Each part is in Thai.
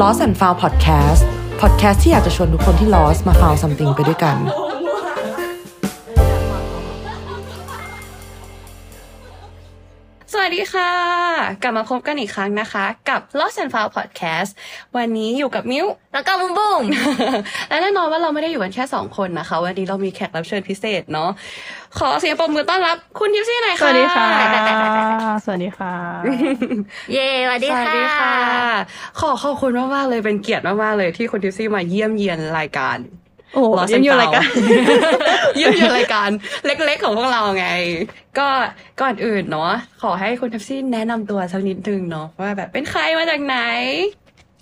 Lost and Found Podcast Podcast ที่อยากจะชวนทุกคนที่ Lost มา Found something ไปด้วยกัน สวัสดีค่ะ กลับมาพบกันอีกครั้งนะคะ กับ Lost and Found Podcast วันนี้อยู่กับมิ้วแล้วก็บุ้มบุ้มและแน่นอนว่าเราไม่ได้อยู่กันแค่สองคนนะคะ วันนี้เรามีแขกรับเชิญพิเศษเนาะขอเสียงปรบมือต้อนรับคุณทิฟซี่หน่อยสค่ะวัสดีค่ะ สวัสดีค่ะ เย้สวัสดีสวัสค่ะดีค่ะ ขอขอบคุณมากๆเลยเป็นเกียรติมากๆเลยที่คุณทิฟซี่มาเยี่ยมเยียนรายการ โอ้ Lost เยี่ยม and อยู่ Found รายการเยี่ยมเยียนรายการ เล็กๆของพวกเราไง ก็ก่อนอื่นเนาะขอให้คุณทิฟซี่แนะนำตัวสักนิดนึงเนาะว่าแบบเป็นใครมาจากไหน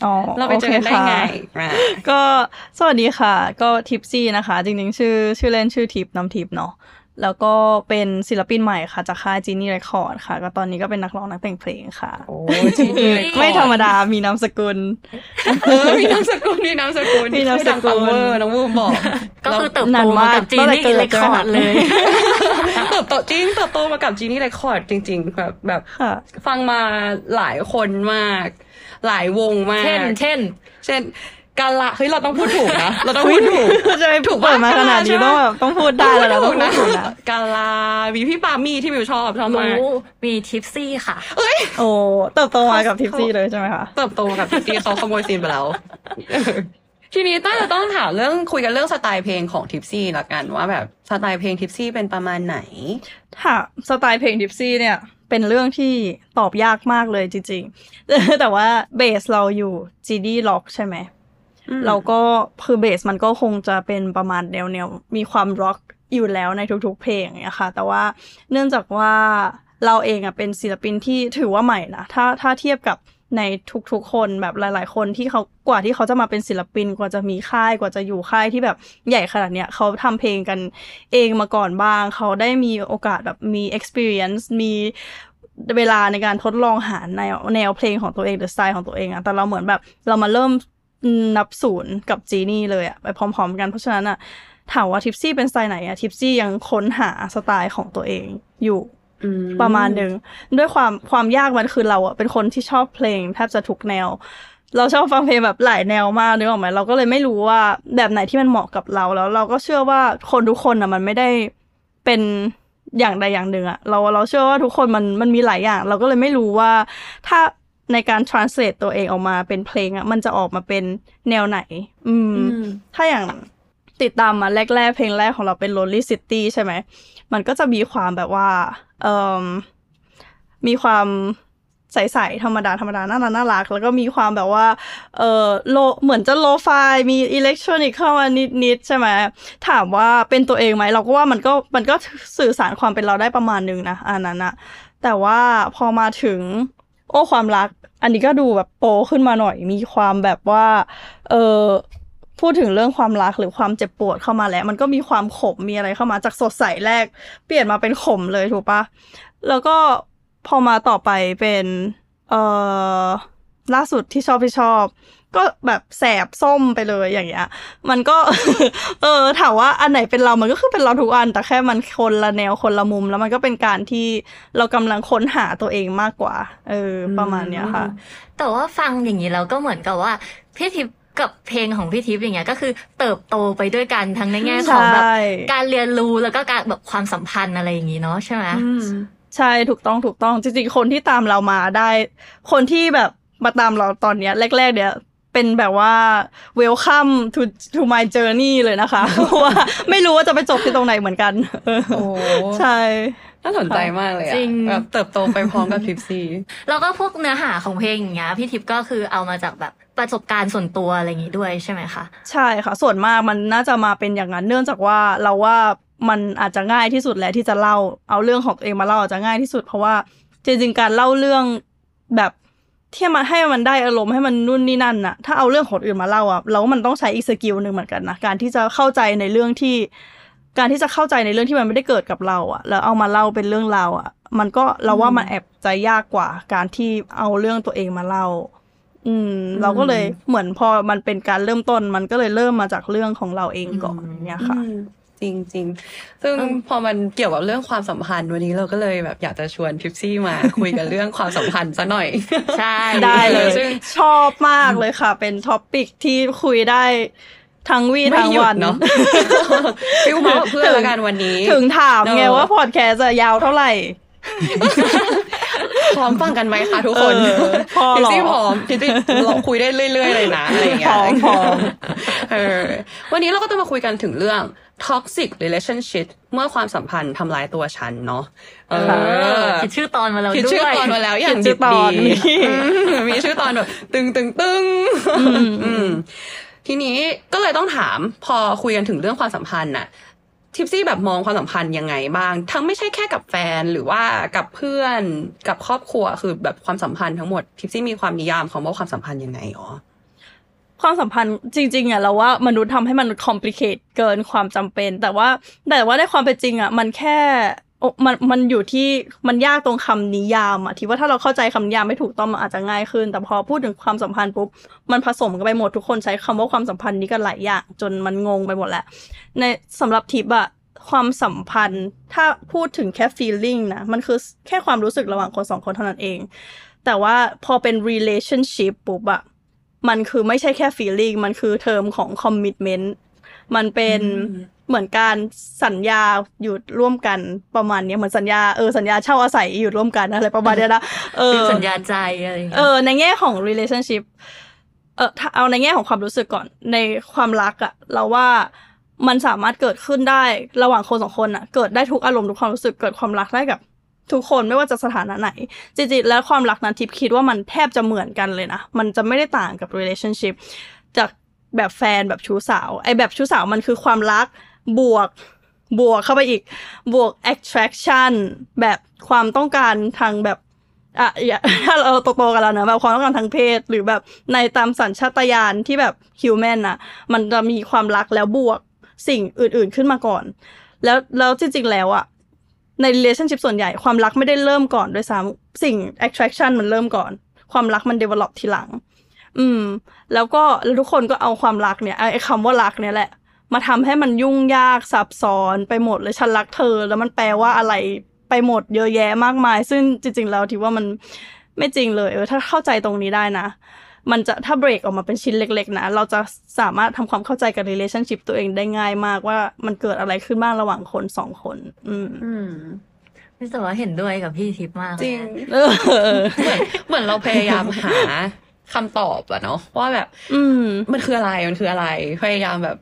อ๋อเราไปเจอกันได้ไงโอเคค่ะมาก็สวัสดีค่ะ ก็ทิปซี่นะคะ จริงๆ ชื่อชื่อเล่นชื่อทิปน้ำทิปเนาะ แล้วก็เป็นศิลปินใหม่ค่ะ จากค่ายจีนี่เรคคอร์ดค่ะ ก็ตอนนี้ก็เป็นนักร้องนักแต่งเพลงค่ะ โอ้จริงเลยไม่ธรรมดา มีนามสกุลเออมีนามสกุลมีนามสกุลมีนามสกุลให้ดัง power น้องวูมบอก ก็คือเติบนาโตนมามากกับจีตั้งแต่นี่เกิดเรคคอร์ดเลยเติบโตจริงเติบโตมากับจีนี่เรคคอร์ดจริง ๆ แบบแบบค่ะฟังมาหลายคนมาก หลายวงมาก เช่น เช่น เช่น กาละเฮ้ยเราต้องพูดถูกนะเราต้องพูดถูกจะไปถูกเปิดมาขนาดนี้ต้องแบบต้องพูดได้แล้วเราต้องพูดถูกนะกาลามีพี่ปามี่ที่มิวชอบชอบมากรู้มีทิปซี่ค่ะโอ้เติบโตมากับทิปซี่เลยใช่ไหมคะเติบโตกับพี่ตีเขาขโมยซีนไปแล้วทีนี้ต้าจะต้องถามเรื่องคุยกันเรื่องสไตล์เพลงของทิปซี่ละกันว่าแบบสไตล์เพลงทิปซี่เป็นประมาณไหนค่ะสไตล์เพลงดิฟซี่เนี่ยเป็นเรื่องที่ตอบยากมากเลยจริงๆ แต่ว่าเบสเราอยู่ GD Rock ใช่ไหม เราก็คือเบสมันก็คงจะเป็นประมาณแนวแนวมีความร็อกอยู่แล้วในทุกๆเพลงอย่างเงี้ยค่ะ แต่ว่าเนื่องจากว่าเราเองอะเป็นศิลปินที่ถือว่าใหม่นะถ้าถ้าเทียบกับในทุกๆคนแบบหลาย ๆ คนที่เขากว่าที่เขาจะมาเป็นศิลปินกว่าจะมีค่ายกว่าจะอยู่ค่ายที่แบบใหญ่ขนาดเนี้ยเขาทำเพลงกันเองมาก่อนบ้าง เขาได้มีโอกาสแบบมี experience มีเวลาในการทดลองหาแนวแนวเพลงของตัวเองหรือสไตล์ของตัวเองอะแต่เราเหมือนแบบเรามาเริ่ม นับศูนย์กับจีนี่เลยอะไปพร้อม ๆ กันเพราะฉะนั้นอะถามว่าทิปซี่เป็นสไตล์ไหนอะทิปซี่ยังค้นหาสไตล์ของตัวเองอยู่อืมประมาณหนึ่งด้วยความความยากมันคือเราอะเป็นคนที่ชอบเพลงแทบจะทุกแนว เราชอบฟังเพลงแบบหลายแนวมากนึกออกไหมเราก็เลยไม่รู้ว่าแบบไหนที่มันเหมาะกับเราแล้ว เราก็เชื่อว่าคนทุกคนอะมันไม่ได้เป็นอย่างใดอย่างหนึ่งอะเราเราเชื่อว่าทุกคนมันมันมีหลายอย่าง เราก็เลยไม่รู้ว่า ถ้า ในการ translate ตัวเองออกมาเป็นเพลงอะมันจะออกมาเป็นแนวไหนอืมอืม ถ้าอย่างติดตามมาแรกๆ เพลงแรกของเราเป็น Lonely City ใช่ไหม มันก็จะมีความแบบว่า เอ่อ มีความใสๆธรรมดาธรรมดาน่ารักน่ารัก แล้วก็มีความแบบว่า เออโลเหมือนจะโลไฟมีอิเล็กทรอนิกเข้ามานิดๆใช่ไหมถามว่าเป็นตัวเองไหมเราก็ว่ามันก็มันก็สื่อสารความเป็นเราได้ประมาณนึงนะอันนั้นอะแต่ว่าพอมาถึงโอ้ความรัก อันนี้ก็ดูแบบโปขึ้นมาหน่อยมีความแบบว่า เออพูดถึงเรื่องความรักหรือความเจ็บปวดเข้ามาแล้ว มันก็มีความขมมีอะไรเข้ามาจากสดใสแรก เปลี่ยนมาเป็นขมเลยถูกปะแล้วก็พอมาต่อไปเป็นเอ่อล่าสุดที่ชอบที่ชอบ ก็แบบแสบส้มไปเลยอย่างเงี้ย มันก็ เออถามว่าอันไหนเป็นเรา มันก็คือเป็นเราทุกอัน แต่แค่มันคนละแนวคนละมุม แล้วมันก็เป็นการที่เรากำลังค้นหาตัวเองมากกว่า เออ ประมาณเนี้ยค่ะ แต่ว่าฟังอย่างนี้เราก็เหมือนกับว่าพี่ทิพย์กับเพลงของพี่ทิพย์อย่างเงี้ยก็คือเติบโตไปด้วยกันทั้งในแง่ของแบบใช่การเรียนรู้แล้วก็การแบบความสัมพันธ์อะไรอย่างงี้เนาะใช่ไหมอืมใช่ถูกต้องถูกต้องจริงๆคนที่ตามเรามาได้ คนที่แบบมาตามเราตอนเนี้ยแรก ๆเนี้ย เป็นแบบว่า welcome to to my journey เลยนะคะเพราะว่าไม่รู้ว่าจะไปจบที่ตรงไหนเหมือนกันเออโอ้ใช่น่าสนใจมากเลยอะแบบเติบโตไปพร้อมกับทิปซี่แล้วก็พวกเนื้อหาของเพลงอย่างเงี้ยพี่ทิพย์ก็คือเอามาจากแบบประสบการณ์ส่วนตัวอะไรอย่างงี้ด้วยใช่ไหมคะใช่ค่ะ ส่วนมากมันน่าจะมาเป็นอย่างนั้นเนื่องจากว่าเราว่ามันอาจจะง่ายที่สุดแหละที่จะเล่าเอาเรื่องของตัวเองมาเล่าอาจจะง่ายที่สุดเพราะว่าจริงๆการเล่าเรื่องแบบ ที่มันให้มันได้อารมณ์ให้มันนู่นนี่นั่นน่ะ ถ้าเอาเรื่องของคนอื่นมาเล่าอะเราว่ามันต้องใช้อีกสกิลหนึ่งเหมือนกันนะการที่จะเข้าใจในเรื่องที่ การที่จะเข้าใจในเรื่องที่มันไม่ได้เกิดกับเราอะ แล้วเอามาเล่าเป็นเรื่องราวอะ มันก็เราว่ามันแอบจะยากกว่า การที่เอาเรื่องตัวเองมาเล่า อืม เราก็เลยเหมือนพอมันเป็นการเริ่มต้น มันก็เลยเริ่มมาจากเรื่องของเราเองก่อนเนี่ยค่ะอืม จริงจริงๆซึ่งพอมันเกี่ยวกับเรื่องความสัมพันธ์วันนี้เราก็เลยแบบอยากจะชวนทิปซี่มาคุยกันเรื่องความสัมพันธ์ซะหน่อย ใช่ได้เลยซึ่งชอบมากเลยค่ะ เป็น topic ที่คุยได้ทั้งวี่ทั้งวันไม่หยุดเนาะ feel มากับเพื่อนละกันวันนี้ ถึงถามไงเออว่าพอดแคสต์จะยาวเท่าไหร่ พร้อมฟังกันไหมคะทุกคนเออพร้อมหรอทิปซี่พร้อมทิปซี่เราคุยได้เรื่อยๆเลยนะอะไรอย่างเงี้ยพร้อมพร้อมเออวันนี้เราก็จะมาคุยกันถึงเรื่อง toxic relationship เมื่อความสัมพันธ์ทำร้ายตัวฉันเนาะเออคิดชื่อตอนมาแล้วคิดด้วยชื่อตอนมาแล้วอย่างคิดชื่ดิอบตอนดีนี่อืมมีชื่อตอนแบบ ตึงตึงตึงอืมทีนี้ก็เลยต้องถามพอคุยกันถึงเรื่องความสัมพันธ์น่ะ ทิปซี่แบบมองความสัมพันธ์ยังไงบ้าง ทั้งไม่ใช่แค่กับแฟนหรือว่ากับเพื่อนกับครอบครัวคือแบบความสัมพันธ์ทั้งหมดทิปซี่มีความนิยามของว่าความสัมพันธ์ยังไงอ๋อความสัมพันธ์จริงๆอะเราว่ามนุษย์ทำให้มนุษย์คอมพลีเคทเกินความจำเป็น แต่ว่าแต่ว่าในความเป็นจริงอะมันแค่ มันมันอยู่ที่มันยากตรงคำนิยามอะที่ว่าถ้าเราเข้าใจคำนิยามไม่ถูกต้องมันอาจจะง่ายขึ้น แต่พอพูดถึงความสัมพันธ์ปุ๊บมันผสมกันไปหมดทุกคนใช้คำว่าความสัมพันธ์นี้กันหลายอย่างจนมันงงไปหมดแหล้วในสำหรับทิปอะความสัมพันธ์ถ้าพูดถึงแค่ feeling นะมันคือแค่ความรู้สึกระหว่างคนสองคนเท่านั้นเอง แต่ว่าพอเป็น relationship ปุ๊บอะมันคือไม่ใช่แค่ feeling มันคือเทอมของ commitment มันเป็น เหมือนการสัญญาอยู่ร่วมกันประมาณเนี้ยเหมือนสัญญาเออสัญญาเช่าอาศัยอยู่ร่วมกันอะไรประมาณเนี้ยนะเออเป็นสัญญาใจอะไรอย่างเอเงี้ยอในแง่ของ relationship เออถ้าเอาในแง่ของความรู้สึกก่อนในความรักอะเราว่ามันสามารถเกิดขึ้นได้ระหว่างคนสองคนอะเกิดได้ทุกอารมณ์ทุกความรู้สึกเกิดความรักได้กับทุกคนไม่ว่าจะสถานะไหน จริงๆแล้วความรักนั้นทิพย์คิดว่ามันแทบจะเหมือนกันเลยนะ มันจะไม่ได้ต่างกับ relationship จากแบบแฟนแบบชู้สาวไอแบบชู้สาวมันคือความรัก บวกบวกเข้าไปอีกบวก attraction แบบความต้องการทางแบบอะอย่าถ้าเราโตๆกันแล้วนะแบบความต้องการทางเพศ หรือแบบในตามสัญชาตญาณที่แบบฮิวแมนนะมันจะมีความรักแล้วบวกสิ่งอื่น ๆขึ้นมาก่อน แล้วแล้วจริง ๆ แล้วอะใน relationship ส่วนใหญ่ความรักไม่ได้เริ่มก่อนด้วยซ้ำสิ่ง attraction มันเริ่มก่อน ความรักมัน develop ทีหลัง อืม แล้วก็แล้วทุกคนก็เอาความรักเนี่ยไอ้คำว่ารักเนี่ยแหละ มาทำให้มันยุ่งยากซับซ้อนไปหมดเลยฉันรักเธอ แล้วมันแปลว่าอะไรไปหมดเยอะแยะมากมาย ซึ่งจริง ๆ แล้วทีว่ามันไม่จริงเลยเออถ้าเข้าใจตรงนี้ได้นะ มันจะถ้าเบรกออกมาเป็นชิ้นเล็ก ๆ นะ เราจะสามารถทำความเข้าใจกับ relationship ตัวเองได้ง่ายมากว่ามันเกิดอะไรขึ้นบ้างระหว่างคนสองคน อืมอืมพี่แต่ว่าเห็นด้วยกับพี่ทิพย์มากเลยจริงนะเออเหมือนเหมือนเราพยายามหาคำตอบอะเนาะว่าแบบ อืมมันคืออะไรมันคืออะไร พยายามแบบ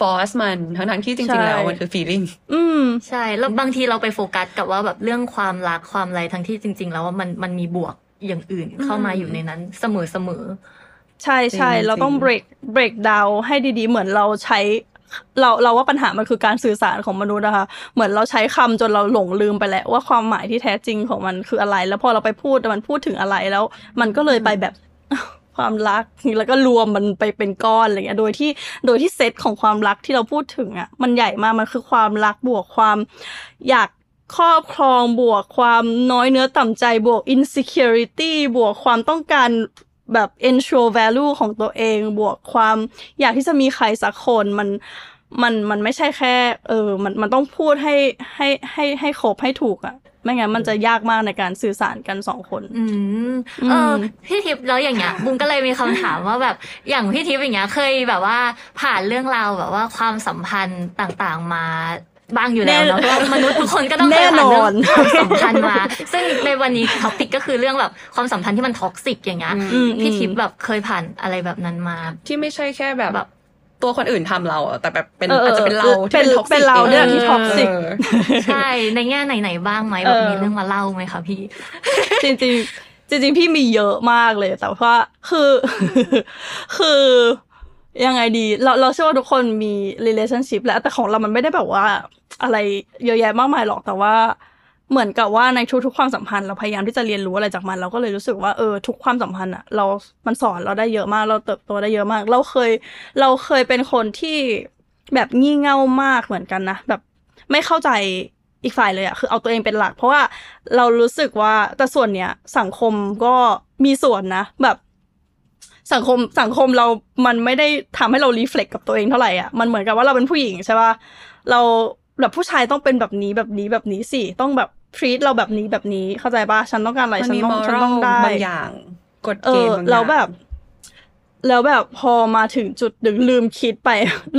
force มันทั้งทั้งๆที่จใช่ริงๆแล้วมันคือ feeling อืมใช่แล้วบางทีเราไปโฟกัสกับว่าแบบเรื่องความรักความอะไรทั้งที่จริง ๆ แล้วว่ามันมันมีบวกอย่างอื่นเข้ามาอยู่ในนั้นเสมอเสมอใช่ใช่จริงเราต้องจริง break break down ให้ดีๆ เหมือนเราใช้เราเราว่าปัญหามันคือการสื่อสารของมนุษย์นะคะ เหมือนเราใช้คำจนเราหลงลืมไปแล้วว่าความหมายที่แท้จริงของมันคืออะไร แล้วพอเราไปพูดมันพูดถึงอะไรแล้ว มันก็เลยไปแบบ ความรัก แล้วก็รวมมันไปเป็นก้อนอะไรเงี้ยโดยที่โดยที่เซตของความรักที่เราพูดถึงอะมันใหญ่มากมันคือความรักบวกความอยากครอบครองบวกความน้อยเนื้อต่ำใจบวก insecurity บวกความต้องการแบบ ensure value ของตัวเอง บวกความอยากที่จะมีใครสักคนมันมันมันไม่ใช่แค่ เออ มันมันต้องพูดให้ให้ให้ให้ครบให้ถูกอะ ไม่งั้นมันจะยากมากในการสื่อสารกันสองคน อืมเออพี่ทิพย์แล้วอย่างเงี้ยบุ้งก็เลยมีคำถามว่าแบบอย่างพี่ทิพย์อย่างเงี้ยเคยแบบว่าผ่านเรื่องราวแบบว่าความสัมพันธ์ต่างๆมาบ้างอยู่แล้วเนาะเพแน่ราะว่ามนุษย์ทุกคนก็ต้องเคยผ่านแน่นเรื่องความสัมพันธ์มา ซึ่งในวันนี้ topic ก็คือเรื่องแบบความสัมพันธ์ที่มัน toxic อย่างเงี้ยอืมพี่ทิพย์แบบเคยผ่านอะไรแบบนั้นมา ที่ไม่ใช่แค่แบบแบบ ตัวคนอื่นทำเราอะแต่แบบเป็นเออเอออาจจะเป็นเราที่เป็นเป็น toxic เป็นเราเนี่ยที่ toxic เออใช่ในแง่ไหนๆบ้างไหมแบบเออมีเรื่องมาเล่าไหมคะพี่ จริงจริงๆจริง ๆ พี่มีเยอะมากเลย แต่ว่าคือ คือยังไงดี เราเราเชื่อว่าทุกคนมี relationship แหล้วแต่ของเรามันไม่ได้แบบว่า อะไรเยอะแยะมากมายหรอกแต่ว่า เหมือนกับว่าในทุกๆความสัมพันธ์เราพยายามที่จะเรียนรู้อะไรจากมัน เราก็เลยรู้สึกว่าเออทุกความสัมพันธ์อะเรา มันสอนเราได้เยอะมาก เราเติบโตได้เยอะมาก เราเคย เราเคยเป็นคนที่แบบงี่เง่ามากเหมือนกันนะแบบไม่เข้าใจอีกฝ่ายเลยอะคือเอาตัวเองเป็นหลัก เพราะว่าเรารู้สึกว่าแต่ส่วนเนี้ยสังคมก็มีส่วนนะแบบสังคมสังคมเรา มันไม่ได้ทำให้เรารีเฟล็กกับตัวเองเท่าไหร่อะ มันเหมือนกับว่าเราเป็นผู้หญิงใช่ป่ะ เราแบบผู้ชายต้องเป็นแบบนี้แบบนี้แบบนี้สิ ต้องแบบ treat เราแบบนี้แบบนี้เข้าใจปะฉันต้องการอะไรมันฉันมีต้มองอฉันรัต้องได้บางอย่างกฎเอเกณอฑ์บางอย่างแล้วแบบ แล้วแบบพอมาถึงจุดหนึ่งลืมคิดไป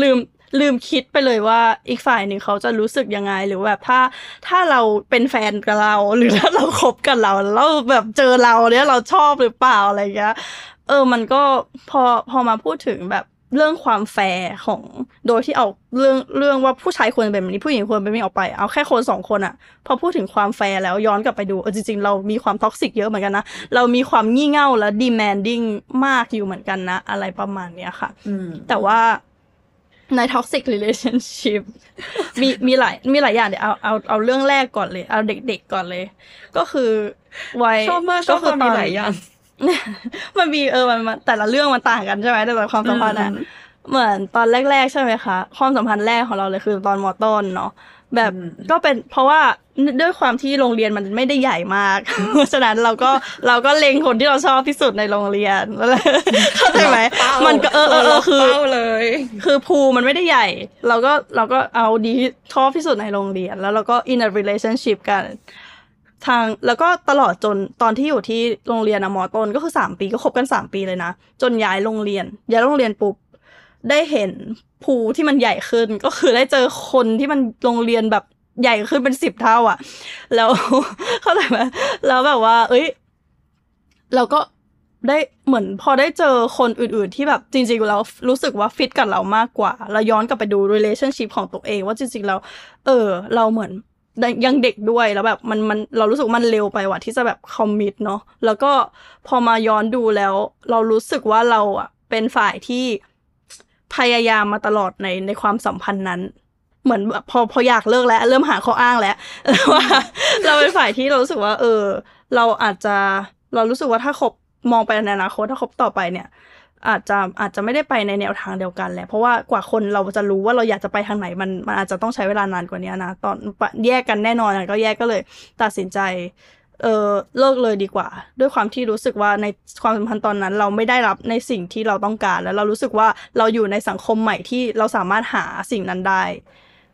ลืมลืมคิดไปเลยว่าอีกฝ่ายหนึ่งเขาจะรู้สึกยังไง หรือแบบถ้าถ้าเราเป็นแฟนกับเรา หรือถ้าเราคบกับเราแล้วแบบเจอเราเนี่ยเราชอบหรือเปล่าอะไรเงี้ยเออ มันก็พอพอมาพูดถึงแบบ เรื่องความแฟร์ของโดยที่เอาเรื่องเรื่องว่าผู้ชายควรเป็นแบบนี้ผู้หญิงควรเป็นแบบนี้ออกไป เอาแค่คนสองคนอะพอพูดถึงความแฟร์แล้วย้อนกลับไปดูเออจริง ๆ เรามีความ toxic เยอะเหมือนกันนะ เรามีความงี่เง่าและ demanding มากอยู่เหมือนกันนะ อะไรประมาณเนี้ยค่ะอืมแต่ว่าใน toxic relationship มีมีหลายมีหลายอย่างเดี๋ยวเอาเอาเอาเรื่องแรกก่อนเลย เอาเด็กๆก่อนเลย ก็คือวัยชอบมากชอบความมีหลายอย่าง มันมีเออมันมันแต่ละเรื่องมันต่างกันใช่ไหมแต่ละความสัมพันธ์อะอืมเหมือนตอนแรก ๆ ใช่ไหมคะ ความสัมพันธ์แรกของเราเลยคือตอนมอต้นเนาะแบบอืมก็เป็นเพราะว่าด้วยความที่โรงเรียนมันไม่ได้ใหญ่มาก เพราะฉะนั้นเราก็เราก็เล็งคนที่เราชอบที่สุดในโรงเรียนเข้าใจไหมเป้ามันก็เออเออเออคือเป้าเลย คือภูมันไม่ได้ใหญ่ เราก็เราก็เอาดีที่ชอบที่สุดในโรงเรียน แล้วเราก็ in a relationship กัน ทางแล้วก็ตลอดจนตอนที่อยู่ที่โรงเรียนอะมอต้นก็คือสามปีก็คบกันสามปีเลยนะ จนย้ายโรงเรียน ย้ายโรงเรียนปุ๊บได้เห็นภูที่มันใหญ่ขึ้น ก็คือได้เจอคนที่มันโรงเรียนแบบใหญ่ขึ้นเป็นสิบเท่า อะ แล้วเข้าใจไหมแล้วแบบว่า เอ้ย เราก็ได้เหมือนพอได้เจอคนอื่น ๆ ที่แบบจริงๆแล้วรู้สึกว่าฟิตกับเรามากกว่า เราย้อนกลับไปดู relationship ของตัวเอง ว่าจริงๆแล้วเออ เราเหมือน ยังเด็กด้วยแล้วแบบมันมันเรารู้สึกมันเร็วไปว่ะที่จะแบบคอมมิตเนาะแล้วก็พอมาย้อนดูแล้ว เรารู้สึกว่าเราอะเป็นฝ่ายที่พยายามมาตลอดในในความสัมพันธ์นั้น เหมือนแบบพอพออยากเลิกแล้ว เริ่มหาข้ออ้างแล้วว่าเราเป็นฝ่ายที่เรารู้สึกว่า เออ เราอาจจะเรารู้สึกว่าถ้าคบมองไปในอนาคตถ้าคบต่อไปเนี่ย อาจจะอาจจะไม่ได้ไปในแนวทางเดียวกันแหละเพราะว่ากว่าคนเราจะรู้ว่าเราอยากจะไปทางไหนมันมันอาจจะต้องใช้เวลานานกว่านี้นะตอนแยกกันแน่นอนอะก็แยกก็เลย ตัดสินใจเออเลิกเลยดีกว่า ด้วยความที่รู้สึกว่าในความสัมพันธ์ตอนนั้น เราไม่ได้รับในสิ่งที่เราต้องการ แล้วเรารู้สึกว่าเราอยู่ในสังคมใหม่ที่เราสามารถหาสิ่งนั้นได้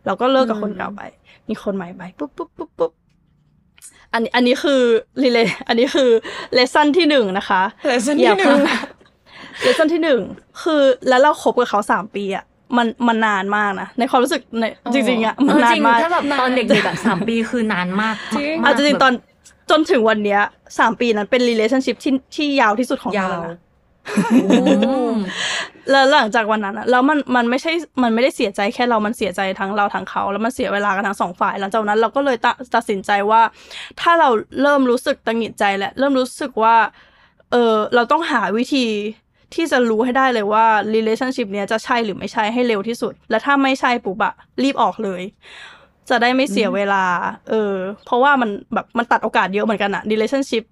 เราก็เลิกกับคนเก่าไป มีคนใหม่ไปปุ๊บปุ๊บปุ๊บปุ๊บอันนี้อันนี้คือรีเลอันนี้คือเลสซันที่หนึ่งนะคะ lesson อย่าที่หนึ่ง เพิ่งเลสซันที่หนึ่งคือแล้วเราคบกับเขาสามปีอะมันมันนานมากนะในความรู้สึกในจริงๆอะมันานเออนจริงมากถ้าแบบตอนเด็กๆอะสามปีคือนานมากจริงมากเอาจริงๆตอนจนถึงวันเนี้ยสามปีนั้นเป็น relationship ที่ที่ยาวที่สุดของยาเราวแล้วนะอืมแล้วหลังจากวันนั้นอะแล้วมันมันไม่ใช่มันไม่ได้เสียใจแค่เรามันเสียใจทั้งเราทั้งเขา แล้วมันเสียเวลากันทั้งสองฝ่าย หลังจากนั้นเราก็เลยตัดตัดสินใจว่า ถ้าเราเริ่มรู้สึกตังหงิดใจและเริ่มรู้สึกว่า เออเราต้องหาวิธี ที่จะรู้ให้ได้เลยว่า relationship เนี้ยจะใช่หรือไม่ใช่ให้เร็วที่สุด และถ้าไม่ใช่ปุ๊บอะรีบออกเลย จะได้ไม่เสียเวลา เออ เพราะว่ามันแบบมันตัดโอกาสเยอะเหมือนกันอะ relationship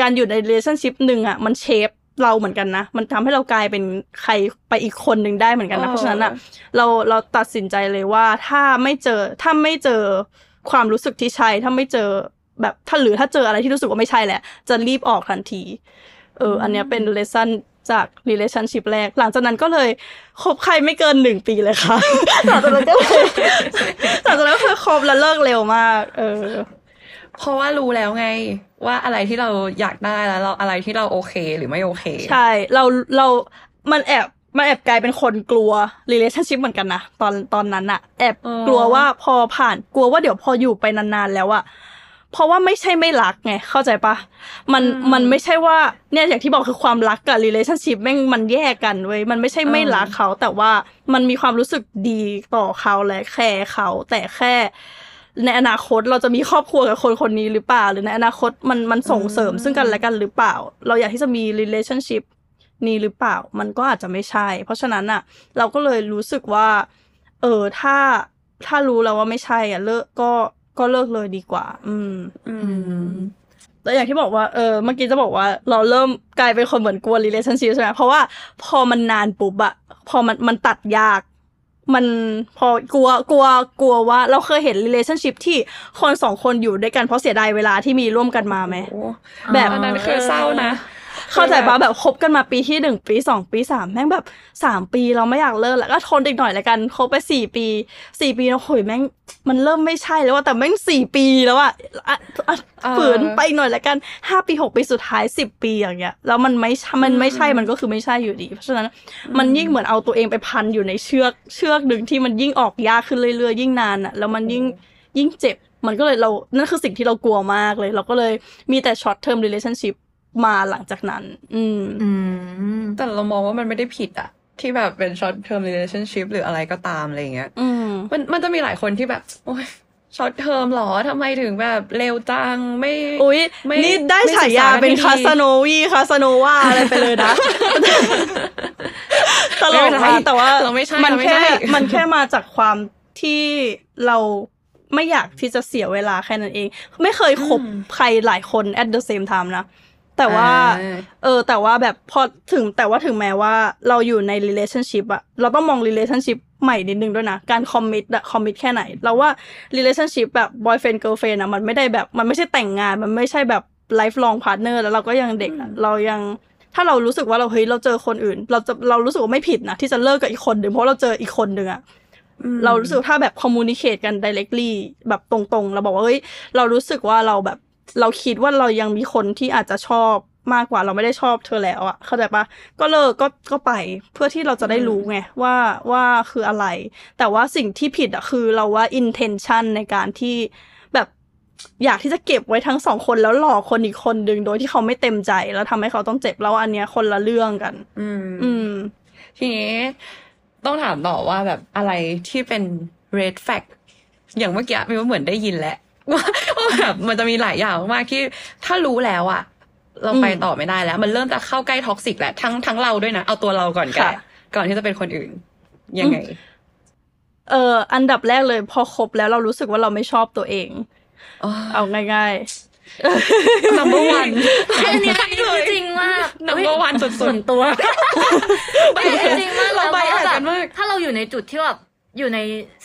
การอยู่ใน relationship หนึ่งอะมันเชฟเราเหมือนกันนะ มันทำให้เรากลายเป็นใครไปอีกคนหนึ่งได้เหมือนกันนะเออเพราะฉะนั้นอะเราเราตัดสินใจเลยว่าถ้าไม่เจอถ้าไม่เจอความรู้สึกที่ใช่ถ้าไม่เจอแบบถ้าหรือถ้าเจออะไรที่รู้สึกว่าไม่ใช่แหละ จะรีบออกทันที เออ อันเนี้ยเป็นเลส s ัน จาก relationship แรก หลังจากนั้นก็เลยคบใครไม่เกินหนึ่งปีเลยค่ะ หลังจากนั้นก็เลยหลังจากนั้นก็คือคบแล้วเลิกเร็วมาก เออ เพราะว่ารู้แล้วไง ว่าอะไรที่เราอยากได้แล้วเราอะไรที่เราโอเคหรือไม่โอเค ใช่ เราเรา มันแอบมันแอบกลายเป็นคนกลัว relationship เหมือนกันนะตอนตอนนั้นอะแอบอ๋อกลัวว่าพอผ่านกลัวว่าเดี๋ยวพออยู่ไปนานๆแล้วอะ เพราะว่าไม่ใช่ไม่รักไงเข้าใจปะมันมันไม่ใช่ว่าเนี่ยอย่างที่บอกคือความรักกับ relationship แม่งมันแยกกันเว้ยมันไม่ใช่ไม่รักเขา แต่ว่ามันมีความรู้สึกดีต่อเขาและแคร์เขา แต่แค่ในอนาคตเราจะมีครอบครัวกับคนคนนี้หรือเปล่า หรือในอนาคตมันมันส่งเสริมซึ่งกันและกันหรือเปล่า เราอยากที่จะมี relationship นี้หรือเปล่า มันก็อาจจะไม่ใช่ เพราะฉะนั้นอะเราก็เลยรู้สึกว่า เออถ้าถ้ารู้แล้วว่าไม่ใช่อะเลิกก็ ก็เลิกเลยดีกว่า อืม อืมแล้วอย่างที่บอกว่า เออ เมื่อกี้จะบอกว่า เราเริ่มกลายเป็นคนเหมือนกลัว relationship ใช่ไหมเพราะว่าพอมันนานปุ๊บอะพอมันมันตัดยาก มันพอกลัวกลัวกลัวว่า เราเคยเห็น relationship ที่คนสองคนอยู่ด้วยกันเพราะเสียดายเวลาที่มีร่วมกันมาไหมโอ้แบบอันนั้นคือเศร้านะ เข้าใจปะแบบคบกันมาปีที่หนึ่งปีสองปีสามแม่งแบบสามปีเราไม่อยากเลิกแล้วก็ทนอีกหน่อยละกันคบไปสี่ปีสี่ปีแล้วโหยแม่งมันเริ่มไม่ใช่แล้วว่าแต่แม่งสี่ปีแล้วอะอะอะเออฝืนไปอีกหน่อยละกันห้าปีหกปีสุดท้ายสิบปีอย่างเงี้ยแล้วมันไม่ใช่มันไม่ใช่มันก็คือไม่ใช่อยู่ดี เพราะฉะนั้นมันยิ่งเหมือนเอาตัวเองไปพันอยู่ในเชือกเชือกหนึ่งที่มันยิ่งออกยากขึ้นเรื่อยๆยิ่งนานอะแล้วมันยิ่งยิ่งเจ็บมันก็เลยเรา นั่นคือสิ่งที่เรากลัวมากเลย เราก็เลยมีแต่ short term relationship มาหลังจากนั้นอืมอืมแต่เรามองว่ามันไม่ได้ผิดอะที่แบบเป็น short term relationship หรืออะไรก็ตามอะไรเงี้ยอืมมันมันจะมีหลายคนที่แบบ โอ้ย short term หรอทำไมถึงแบบเร็วจังไม่อุ้ยไม่นี่ได้ไม่ฉายาศึกษาเป็นให้ดีคาสโนวีคาสโนวาอะไรไปเลยนะตลกไม่เป็นไรมากแต่ว่าเราไม่ใช่มันเราไม่แค่ใช่มันแค่มาจากความที่เราไม่อยากที่จะเสียเวลาแค่นั้นเอง ไม่เคยคบใครหลายคน at the same time นะ แต่ว่าอ่า เออ แต่ว่าแบบพอถึงแต่ว่าถึงแม้ว่าเราอยู่ใน relationship อะเราต้องมอง relationship ใหม่นิดนึงด้วยนะ การ commit อะ commit แค่ไหน เราว่า relationship แบบ boyfriend girlfriend อะมันไม่ได้แบบมันไม่ใช่แต่งงาน มันไม่ใช่แบบ lifelong partner แล้วเราก็ยังเด็กอะเรายังถ้าเรารู้สึกว่าเราเฮ้ยเราเจอคนอื่น เราจะเรารู้สึกว่าไม่ผิดนะที่จะเลิกกับอีกคนหนึ่งเพราะเราเจออีกคนหนึ่งอะเรารู้สึกว่าถ้าแบบ communicate กัน directly แบบตรงๆ เราบอกว่าเฮ้ยเรารู้สึกว่าเราแบบ เราคิดว่าเรายังมีคนที่อาจจะชอบมากกว่าเราไม่ได้ชอบเธอแล้วอะเข้าใจปะก็เลิกก็ก็ไปเพื่อที่เราจะได้รู้ไงว่าว่าคืออะไร แต่ว่าสิ่งที่ผิดอะคือเราว่า intention ในการที่แบบอยากที่จะเก็บไว้ทั้งสองคนแล้วหลอกคนอีกคนดึงโดยที่เขาไม่เต็มใจแล้วทำให้เขาต้องเจ็บแล้วอันเนี้ยคนละเรื่องกัน อืม อืม ทีนี้ต้องถามต่อว่าแบบอะไรที่เป็น red flag อย่างเมื่อกี้มีว่าเหมือนได้ยินแล้ว ว่าว่าแบบมันจะมีหลายอย่างมากที่ถ้ารู้แล้วอะเราไปอืมต่อไม่ได้แล้ว มันเริ่มจะเข้าใกล้ท็อกซิกแล้วทั้งทั้งเราด้วยนะ เอาตัวเราก่อนแกค่ะก่อนที่จะเป็นคนอื่น ยังไง เอออันดับแรกเลย พอคบแล้วเรารู้สึกว่าเราไม่ชอบตัวเองเอาง่าย number one อันนี้อันนี้คือจริงมาก number one สุดๆส่วนตัวไม่จริงมากเราแล้วไปเพราะอ่านแบกับนมากถ้าเราอยู่ในจุดที่แบบ อยู่ใน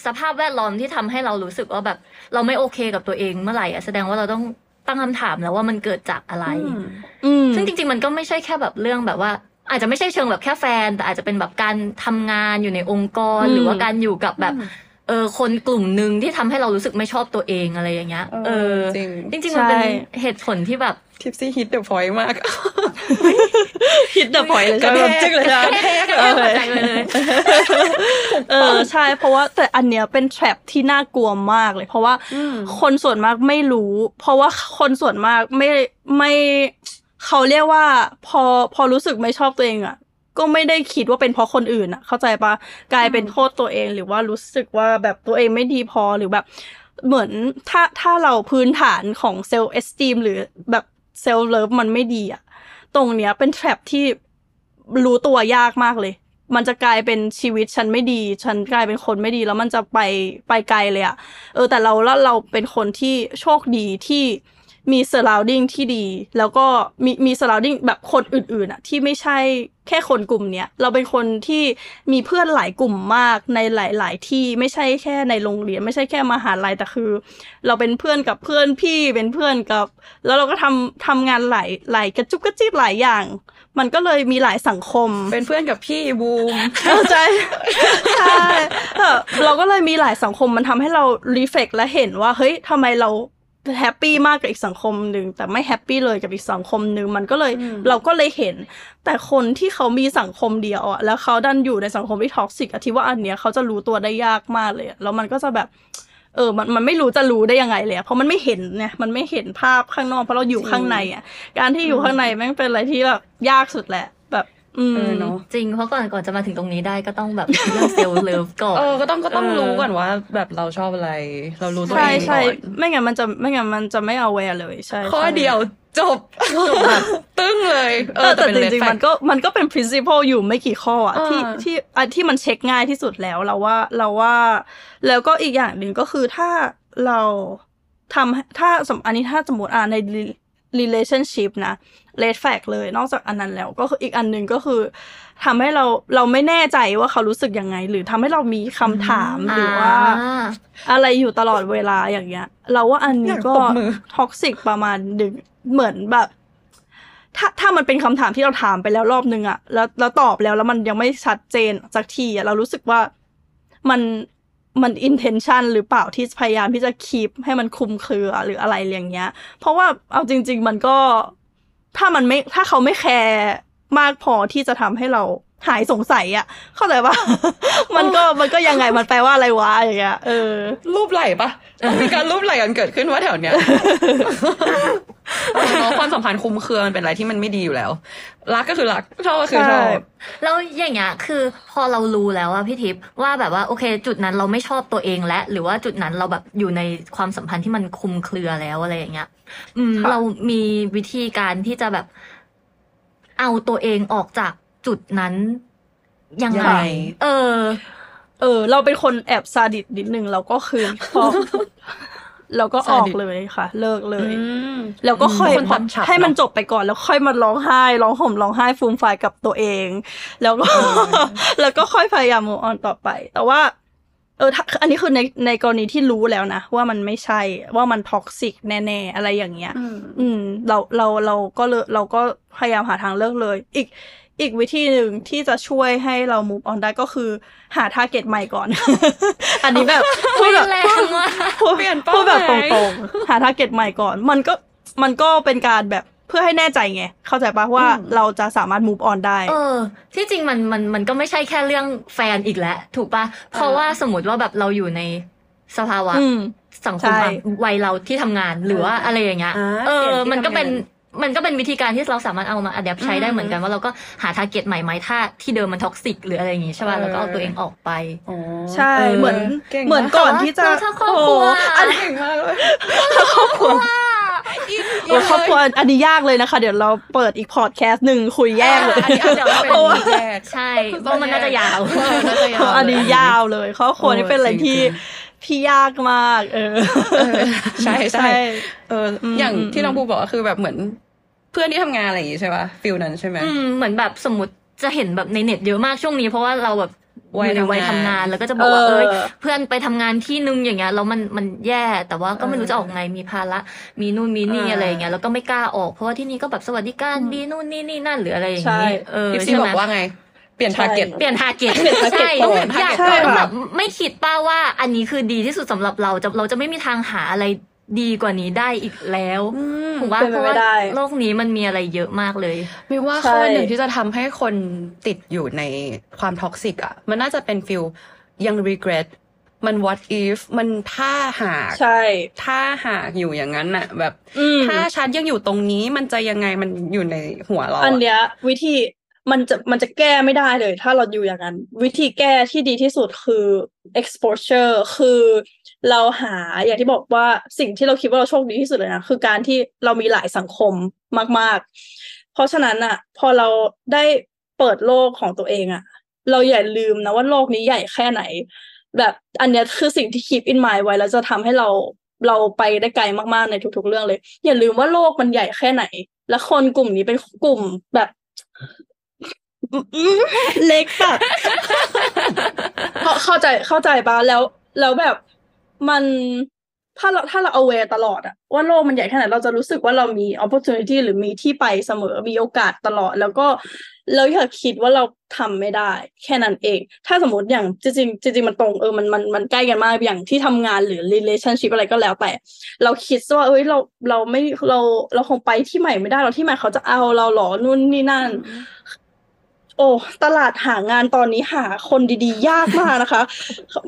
สภาพแวดล้อมที่ทำให้เรารู้สึกว่าแบบ เราไม่โอเคกับตัวเองเมื่อไหร่อะแสดงว่าเราต้องตั้งคำถามแล้วว่ามันเกิดจากอะไรๆอืมซึ่งจริง ๆ มันก็ไม่ใช่แค่แบบเรื่องแบบว่า อาจจะไม่ใช่เชิงแบบแค่แฟน แต่อาจจะเป็นแบบการทำงานอยู่ในองค์กรอืมหรือว่าการอยู่กับแบบเออคนกลุ่มหนึ่งที่ทำให้เรารู้สึกไม่ชอบตัวเองอะไรอย่างเงี้ย เออเออจริงจริงๆมันเป็นใช่เหตุผลที่แบบ ทิปซี่ hit the point มาก hit the point เลยใช่ไหมกระแทกจึ๊กเลยใช่ไหมกระแทกกระแทกหัวใจไปเลยเออใช่เพราะว่าแต่อันเนี้ยเป็น trap ที่น่ากลัวมากเลย เพราะว่าคนส่วนมากไม่รู้ เพราะว่าคนส่วนมากไม่ไม่เขาเรียกว่า พอพอรู้สึกไม่ชอบตัวเองอะก็ไม่ได้คิดว่าเป็นเพราะคนอื่นอะ เข้าใจปะกลายเป็นโทษตัวเองหรือว่ารู้สึกว่าแบบตัวเองไม่ดีพอหรือแบบเหมือนถ้าถ้าเราพื้นฐานของเซลล์เอสตีมหรือแบบ เซลล์เลิฟมันไม่ดีอะตรงเนี้ยเป็นแทรปที่รู้ตัวยากมากเลย มันจะกลายเป็นชีวิตฉันไม่ดี ฉันกลายเป็นคนไม่ดีแล้วมันจะไปไปไกลเลยอะเออแต่เราแล้วเราเป็นคนที่โชคดีที่ มี surrounding ที่ดี แล้วก็มีมี surrounding แบบคนอื่นๆอะที่ไม่ใช่แค่คนกลุ่มเนี้ยเราเป็นคนที่มีเพื่อนหลายกลุ่มมากในหลาย ๆ ที่ไม่ใช่แค่ในโรงเรียน ไม่ใช่แค่มหาลัยแต่คือ เราเป็นเพื่อนกับเพื่อนพี่เป็นเพื่อนกับ แล้วเราก็ทำทำงานหลายหลายกระจุกกระจิบหลายอย่าง มันก็เลยมีหลายสังคม เป็นเพื่อนกับพี่บูมเข้าใจใช่เออเราก็เลยมีหลายสังคมมันทำให้เรา reflect และเห็นว่าเฮ้ยทำไมเรา happy มากกับอีกสังคมหนึ่งแต่ไม่ happy เลยกับอีกสังคมหนึ่งมันก็เลยอืมเราก็เลยเห็น แต่คนที่เขามีสังคมเดียวอะแล้วเขาดันอยู่ในสังคมที่ toxic อะที่ว่าอันเนี้ยเขาจะรู้ตัวได้ยากมากเลยอะแล้วมันก็จะแบบ เออมันมันไม่รู้จะรู้ได้ยังไงเลยอะเพราะมันไม่เห็นเนี่ยมันไม่เห็นภาพข้างนอกเพราะเราอยู่ข้างในอะการที่อยู่ข้างในแม่งเป็นอะไรที่แบบยากสุดแหละแบบ อืมเออเนาะจริงเพราะก่อนก่อนจะมาถึงตรงนี้ได้ก็ต้องแบบเรื่อง self-love ก่อน เออก็ต้องก็ต้องเออ รู้ก่อนว่า แบบเราชอบอะไร เรารู้ตัวเองก่อนใช่ใช่ไม่งั้นมันจะไม่งั้นมันจะไม่ aware เลยใช่ข้อใช่เดียวจบแบบตึ้งเลยเออแต่เป็นจ red ริงๆ flag มันก็มันก็เป็น principle อยู่ไม่กี่ข้ออะเออ ที่ที่อันที่มันเช็คง่ายที่สุดแล้วเราว่าเราว่า แล้วก็อีกอย่างหนึ่งก็คือถ้าเราทำถ้าสมอันนี้ถ้าสมมติอ่าใน relationship นะ red flag เลย นอกจากอันนั้นแล้วก็คืออีกอันหนึ่งก็คือทำให้เราเราไม่แน่ใจว่าเขารู้สึกยังไง หรือทำให้เรามีคำถามหรือว่า อะไรอยู่ตลอดเวลาอย่างเงี้ย เราว่าอันนี้ก็อยากตบมือท็อกซิกประมาณหนึ่งเหมือนแบบถ้าถ้ามันเป็นคำถามที่เราถามไปแล้วรอบนึงอะแล้วแล้วตอบแล้วแล้วมันยังไม่ชัดเจนสักทีอะเรารู้สึกว่ามัน มัน intention หรือเปล่าที่พยายามที่จะคีปให้มันคุมเครือหรืออะไรอย่างเงี้ย เพราะว่าเอาจริง ๆ มันก็ถ้ามันไม่ถ้าเขาไม่แคร์มากพอที่จะทำให้เรา หายสงสัยอะเข้าใจปะมันก็มันก็ยังไงมันแปลว่าอะไรวะอย่างเงี้ยเออ รูปไหล่ปะต้องมีการรูปไหล่กันเกิดขึ้นว่าแถวเนี้ยเออเนอะความสัมพันธ์คลุมเครือมันเป็นอะไรที่มันไม่ดีอยู่แล้ว รักก็คือรักชอบก็คือชอบใช่แล้วอย่างเงี้ยคือพอเรารู้แล้วอะพี่ทิพย์ว่าแบบว่าโอเค จุดนั้นเราไม่ชอบตัวเองและหรือว่าจุดนั้นเราแบบอยู่ในความสัมพันธ์ที่มันคลุมเครือแล้วอะไรอย่างเงี้ย อืมค่ะเรามีวิธีการที่จะแบบ เอาตัวเองออกจาก จุดนั้น ยังยังไงไง เออ เออ เราเป็นคนแอบซาดิสนิดนึงเราก็คือพอเราก็ออกซาดิสเลยค่ะ เลิกเลยอืมแล้วก็ค่อยคนตัดฉับให้มันเนอะจบไปก่อนแล้วค่อยมาร้องไห้ร้องห่มร้องไห้ฟูมฟายกับตัวเอง แล้วก็แล้วก็ค่อยพยายาม move on ต่อไป แต่ว่า เออถ้าอันนี้คือในในกรณีที่รู้แล้วนะว่ามันไม่ใช่ว่ามันท็อกซิกแน่ๆอะไรอย่างเงี้ย อืมอืมเราเราเราก็เลยเราก็พยายามหาทางเลิกเลย อีก อีกวิธีหนึ่งที่จะช่วยให้เรา move on ได้ก็คือ หา target ใหม่ก่อน อันนี้แบบพูดแบบแรงว่ะพูดเปลี่ยนเป้าพูดแบบหตมายรงๆ หา target ใหม่ก่อน มันก็มันก็เป็นการแบบเพื่อให้แน่ใจไง เข้าใจปะว่าอืมเราจะสามารถ move on ได้ เออ ที่จริงมันมันมันก็ไม่ใช่แค่เรื่องแฟนอีกแล้ว ถูกปะเพราะว่าสมมติว่าแบบเราอยู่ในสภาวะอืมสังคมใช่อะวัยเราที่ทำงานหรือว่าอะไรอย่างเงี้ยอ่าเออเปลี่อยนที่มันก็เป็น มันก็เป็นวิธีการที่เราสามารถเอามา adapt ใช้ได้เหมือนกันว่าเราก็หา target ใหม่ไหมถ้าที่เดิมมัน toxic หรืออะไรอย่างงี้ใช่ป่ะแล้วก็เอาตัวเองออกไปอ๋อใช่เออเหมือนก่งเหมือนก่อนที่จะแต่ว่าถ้าครอบครัวโอ้อันเก่งมากเลยโอ้ครอบครัวอันนี้ยากเลยนะคะ เดี๋ยวเราเปิดอีกพอดแคสต์หนึ่งคุยแยกเลยอันนี้อาจจะเป็นเพราะว่าแยกใช่เพราะมันน่าจะยาวเออน่าจะยาวอันนี้ยาวเลยครอบครัวนี่เป็นอะไรจริงๆที่ ที่ยากมาก เออเออใช่ใช่ใช่เอออืมอย่างอืมที่น้องภูบอกก็คือแบบเหมือน เพื่อนที่ทำงานอะไรอย่างงี้ใช่ป่ะ feel นั้นใช่ไหมอืมเหมือนแบบสมมติจะเห็นแบบในเน็ตเยอะมากช่วงนี้เพราะว่าเราแบบวัยอยู่ในวัยทำงานทำงานแล้วก็จะบอกว่าเออเอ้ยเพื่อนไปทำงานที่นึงอย่างเงี้ยแล้วมันมันแย่แต่ว่าก็ไม่รู้จะออกไงมีภาระมีนู่นมีนี่อ่าอะไรอย่างเงี้ยแล้วก็ไม่กล้าออกเพราะว่าที่นี่ก็แบบสวัสดิการดีนู่นนี่นี่นั่นหรืออะไรอย่างใช่งี้เออทิปซี่ใช่บไหมอกว่าไง เปลี่ยนใช่ทาร์เก็ตเปลี่ยนทาร์เก็ตเปลี่ยน target ใช่ต้องเปลี่ยน target อยากใช่ต้องค่ะแบบไม่คิดป้าว่าอันนี้คือดีที่สุดสำหรับเราจะเราจะไม่มีทางหาอะไรดีกว่านี้ได้อีกแล้วถูกว่าเป็นไปเพราะไม่ว่าได้โลกนี้มันมีอะไรเยอะมากเลยมีว่าใช่ข้อหนึ่งที่จะทำให้คนติดอยู่ในความท็อกซิกอะ มันน่าจะเป็นฟิลยัง regret มัน what if มันถ้าหากใช่ถ้าหากอยู่อย่างนั้นน่ะแบบอืมถ้าฉันยังอยู่ตรงนี้มันจะยังไงมันอยู่ในหัวเราะอันเนี้ยวิธี มันจะมันจะแก้ไม่ได้เลย ถ้าเราอยู่อย่างนั้น วิธีแก้ที่ดีที่สุดคือ exposure คือเราหาอย่างที่บอกว่าสิ่งที่เราคิดว่าเราโชคดีที่สุดเลยนะคือการที่เรามีหลายสังคมมาก ๆ เพราะฉะนั้นอะพอเราได้เปิดโลกของตัวเองอะเราอย่าลืมนะว่าโลกนี้ใหญ่แค่ไหน แบบอันนี้คือสิ่งที่ keep in mind ไว้แล้วจะทำให้เราเราไปได้ไกลมากๆในทุก ๆ เรื่องเลย อย่าลืมว่าโลกมันใหญ่แค่ไหน และคนกลุ่มนี้เป็นกลุ่มแบบ เล็กแบบเข้าเข้าใจเข้าใจปะแล้วแล้วแบบมันถ้าเราถ้าเรา aware ตลอดอะว่าโลกมันใหญ่แค่ไหนเราจะรู้สึกว่าเรามี opportunity หรือมีที่ไปเสมอมีโอกาสตลอด แล้วก็เราอย่าคิดว่าเราทำไม่ได้ แค่นั้นเอง ถ้าสมมติอย่างจริงๆจริงๆมันตรงเออมันมันมันใกล้กันมากอย่างที่ทำงานหรือ relationship อะไรก็แล้วแต่ เราคิดว่าเอ้ยเราเราไม่เราเราคงไปที่ใหม่ไม่ได้เราที่ใหม่เขาจะเอาเราเหรอนู่นนี่นั่น โอ้ตลาดหางานตอนนี้หาคนดีๆ ยากมากนะคะ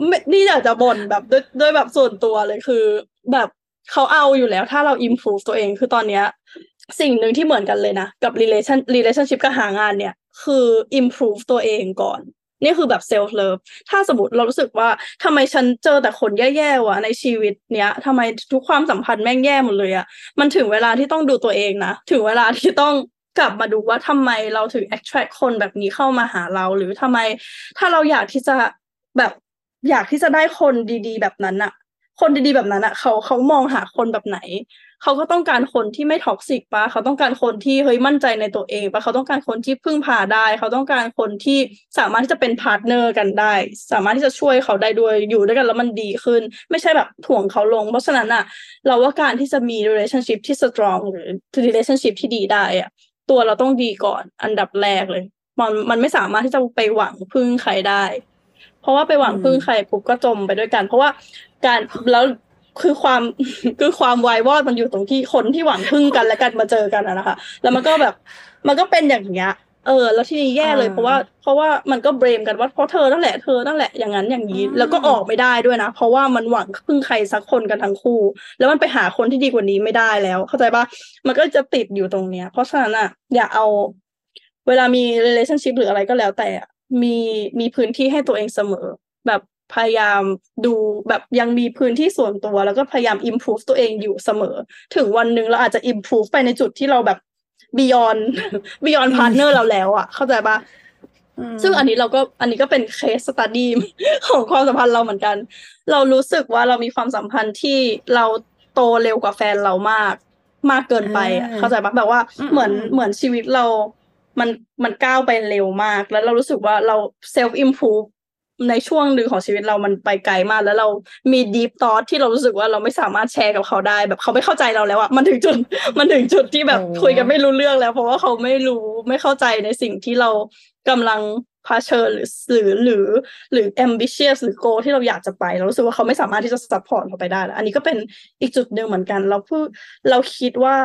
ไม่นี่อยากจะบ่นแบบด้วยด้วยแบบส่วนตัวเลยคือ แบบเขาเอาอยู่แล้วถ้าเรา improve ตัวเองคือตอนเนี้ยสิ่งหนึ่งที่เหมือนกันเลยนะ กับ relation relationship กับหางานเนี่ย คือ improve ตัวเองก่อน นี่คือแบบ self love ถ้าสมมติเรารู้สึกว่าทำไมฉันเจอแต่คนแย่ๆวะในชีวิตเนี้ยทำไมทุกความสัมพันธ์แม่งแย่หมดเลยอะมันถึงเวลาที่ต้องดูตัวเองนะ ถึงเวลาที่ต้อง กลับมาดูว่าทำไมเราถึง attract คนแบบนี้เข้ามาหาเรา หรือทำไม ถ้าเราอยากที่จะแบบอยากที่จะได้คนดีๆ แบบนั้นอะคนดีๆแบบนั้นอะเขาเขามองหาคนแบบไหน เขาก็ต้องการคนที่ไม่ toxic ปะเขาต้องการคนที่เฮ้ยมั่นใจในตัวเองปะเขาต้องการคนที่พึ่งพาได้ เขาต้องการคนที่สามารถที่จะเป็น partner กันได้ สามารถที่จะช่วยเขาได้ด้วยอยู่ด้วยกันแล้วมันดีขึ้น ไม่ใช่แบบถ่วงเขาลง เพราะฉะนั้นอะเราว่าการที่จะมี relationship ที่ strong หรือ relationship ที่ดีได้อะ ตัวเราต้องดีก่อนอันดับแรกเลย มันมันไม่สามารถที่จะไปหวังพึ่งใครได้ เพราะว่าไปหวังพึ่งใครปุ๊บก็จมไปด้วยกัน เพราะว่าการแล้วคือความคือความวายวอดมันอยู่ตรงที่คนที่หวังพึ่งกันและกันมาเจอกันอะนะคะ แล้วมันก็แบบ มันก็เป็นอย่างเงี้ย เออ แล้วทีนี้แย่เลยอ่าเพราะว่า เพราะว่ามันก็เบรมกันว่าเพราะเธอนั่นแหละเธอนั่นแหละอย่างนั้นอย่างนี้อืมแล้วก็ออกไม่ได้ด้วยนะ เพราะว่ามันหวังพึ่งใครสักคนกันทั้งคู่ แล้วมันไปหาคนที่ดีกว่านี้ไม่ได้แล้ว เข้าใจปะมันก็จะติดอยู่ตรงเนี้ย เพราะฉะนั้นอะอย่าเอา เวลามี relationship หรืออะไรก็แล้วแต่อะมีมีพื้นที่ให้ตัวเองเสมอ แบบพยายามดูแบบยังมีพื้นที่ส่วนตัว แล้วก็พยายาม improve ตัวเองอยู่เสมอ ถึงวันหนึ่งเราอาจจะ improve ไปในจุดที่เราแบบ beyond beyond partner เราแล้วอะเข้าใจปะซึ่งอันนี้เราก็อันนี้ก็เป็นเคสสตัดดี้ของความสัมพันธ์เราเหมือนกัน เรารู้สึกว่าเรามีความสัมพันธ์ที่เราโตเร็วกว่าแฟนเรามาก มากเกินไปอะอ่าเข้าใจปะแบบว่าอืมเหมือนอืมเหมือนชีวิตเรา มันมันก้าวไปเร็วมาก แล้วเรารู้สึกว่าเรา self-improve ในช่วงหนึ่งของชีวิตเรามันไปไกลมาก แล้วเรามี deep talk ที่เรารู้สึกว่าเราไม่สามารถแชร์กับเขาได้ แบบเขาไม่เข้าใจเราแล้วอะมันถึงจุดมันถึงจุดที่แบบโอ้คุยกันไม่รู้เรื่องแล้ว เพราะว่าเขาไม่รู้ไม่เข้าใจในสิ่งที่เรากำลังเผชิญหรือหรือหรือหรือ ambitious หรือ goal ที่เราอยากจะไป เรารู้สึกว่าเขาไม่สามารถที่จะ support เราไปได้แล้วอันนี้ก็เป็นอีกจุดหนึ่งเหมือนกัน เราพูดเราคิดว่า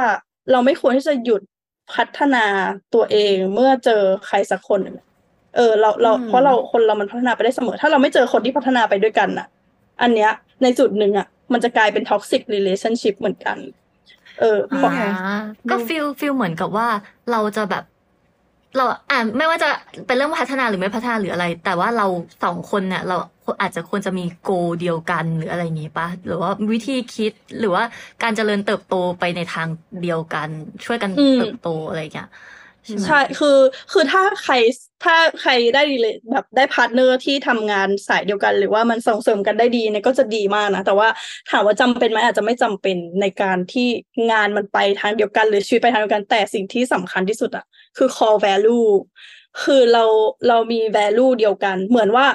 เราไม่ควรที่จะหยุดพัฒนาตัวเองเมื่อเจอใครสักคนหนึ่ง เออเราเราอืมเพราะเราคนเรามันพัฒนาไปได้เสมอ ถ้าเราไม่เจอคนที่พัฒนาไปด้วยกันน่ะ อันเนี้ย ในจุดหนึ่งอะ มันจะกลายเป็น toxic relationship เหมือนกัน เออเพราะอ่าก็ feel feel เหมือนกับว่าเราจะแบบเราอ่าไม่ว่าจะเป็นเรื่องพัฒนาหรือไม่พัฒนาหรืออะไร แต่ว่าเราสองคนเนี่ยเราอาจจะควรจะมี goal เดียวกันหรืออะไรอย่างงี้ปะหรือว่าวิธีคิดหรือว่าการเจริญเติบโตไปในทางเดียวกัน ช่วยกันอืมเติบโตอะไรอย่างเงี้ย ใช่ไหมใช่คือคือถ้าใครถ้าใครได้เลยแบบได้ partner ที่ทำงานสายเดียวกัน หรือว่ามันส่งเสริมกันได้ดีเนี่ยก็จะดีมากนะ แต่ว่าถามว่าจำเป็นไหมอาจจะไม่จำเป็นในการที่งานมันไปทางเดียวกัน หรือชีวิตไปทางเดียวกันแต่สิ่งที่สำคัญที่สุดอะคือ core value คือเราเรามี value เดียวกัน เหมือนว่า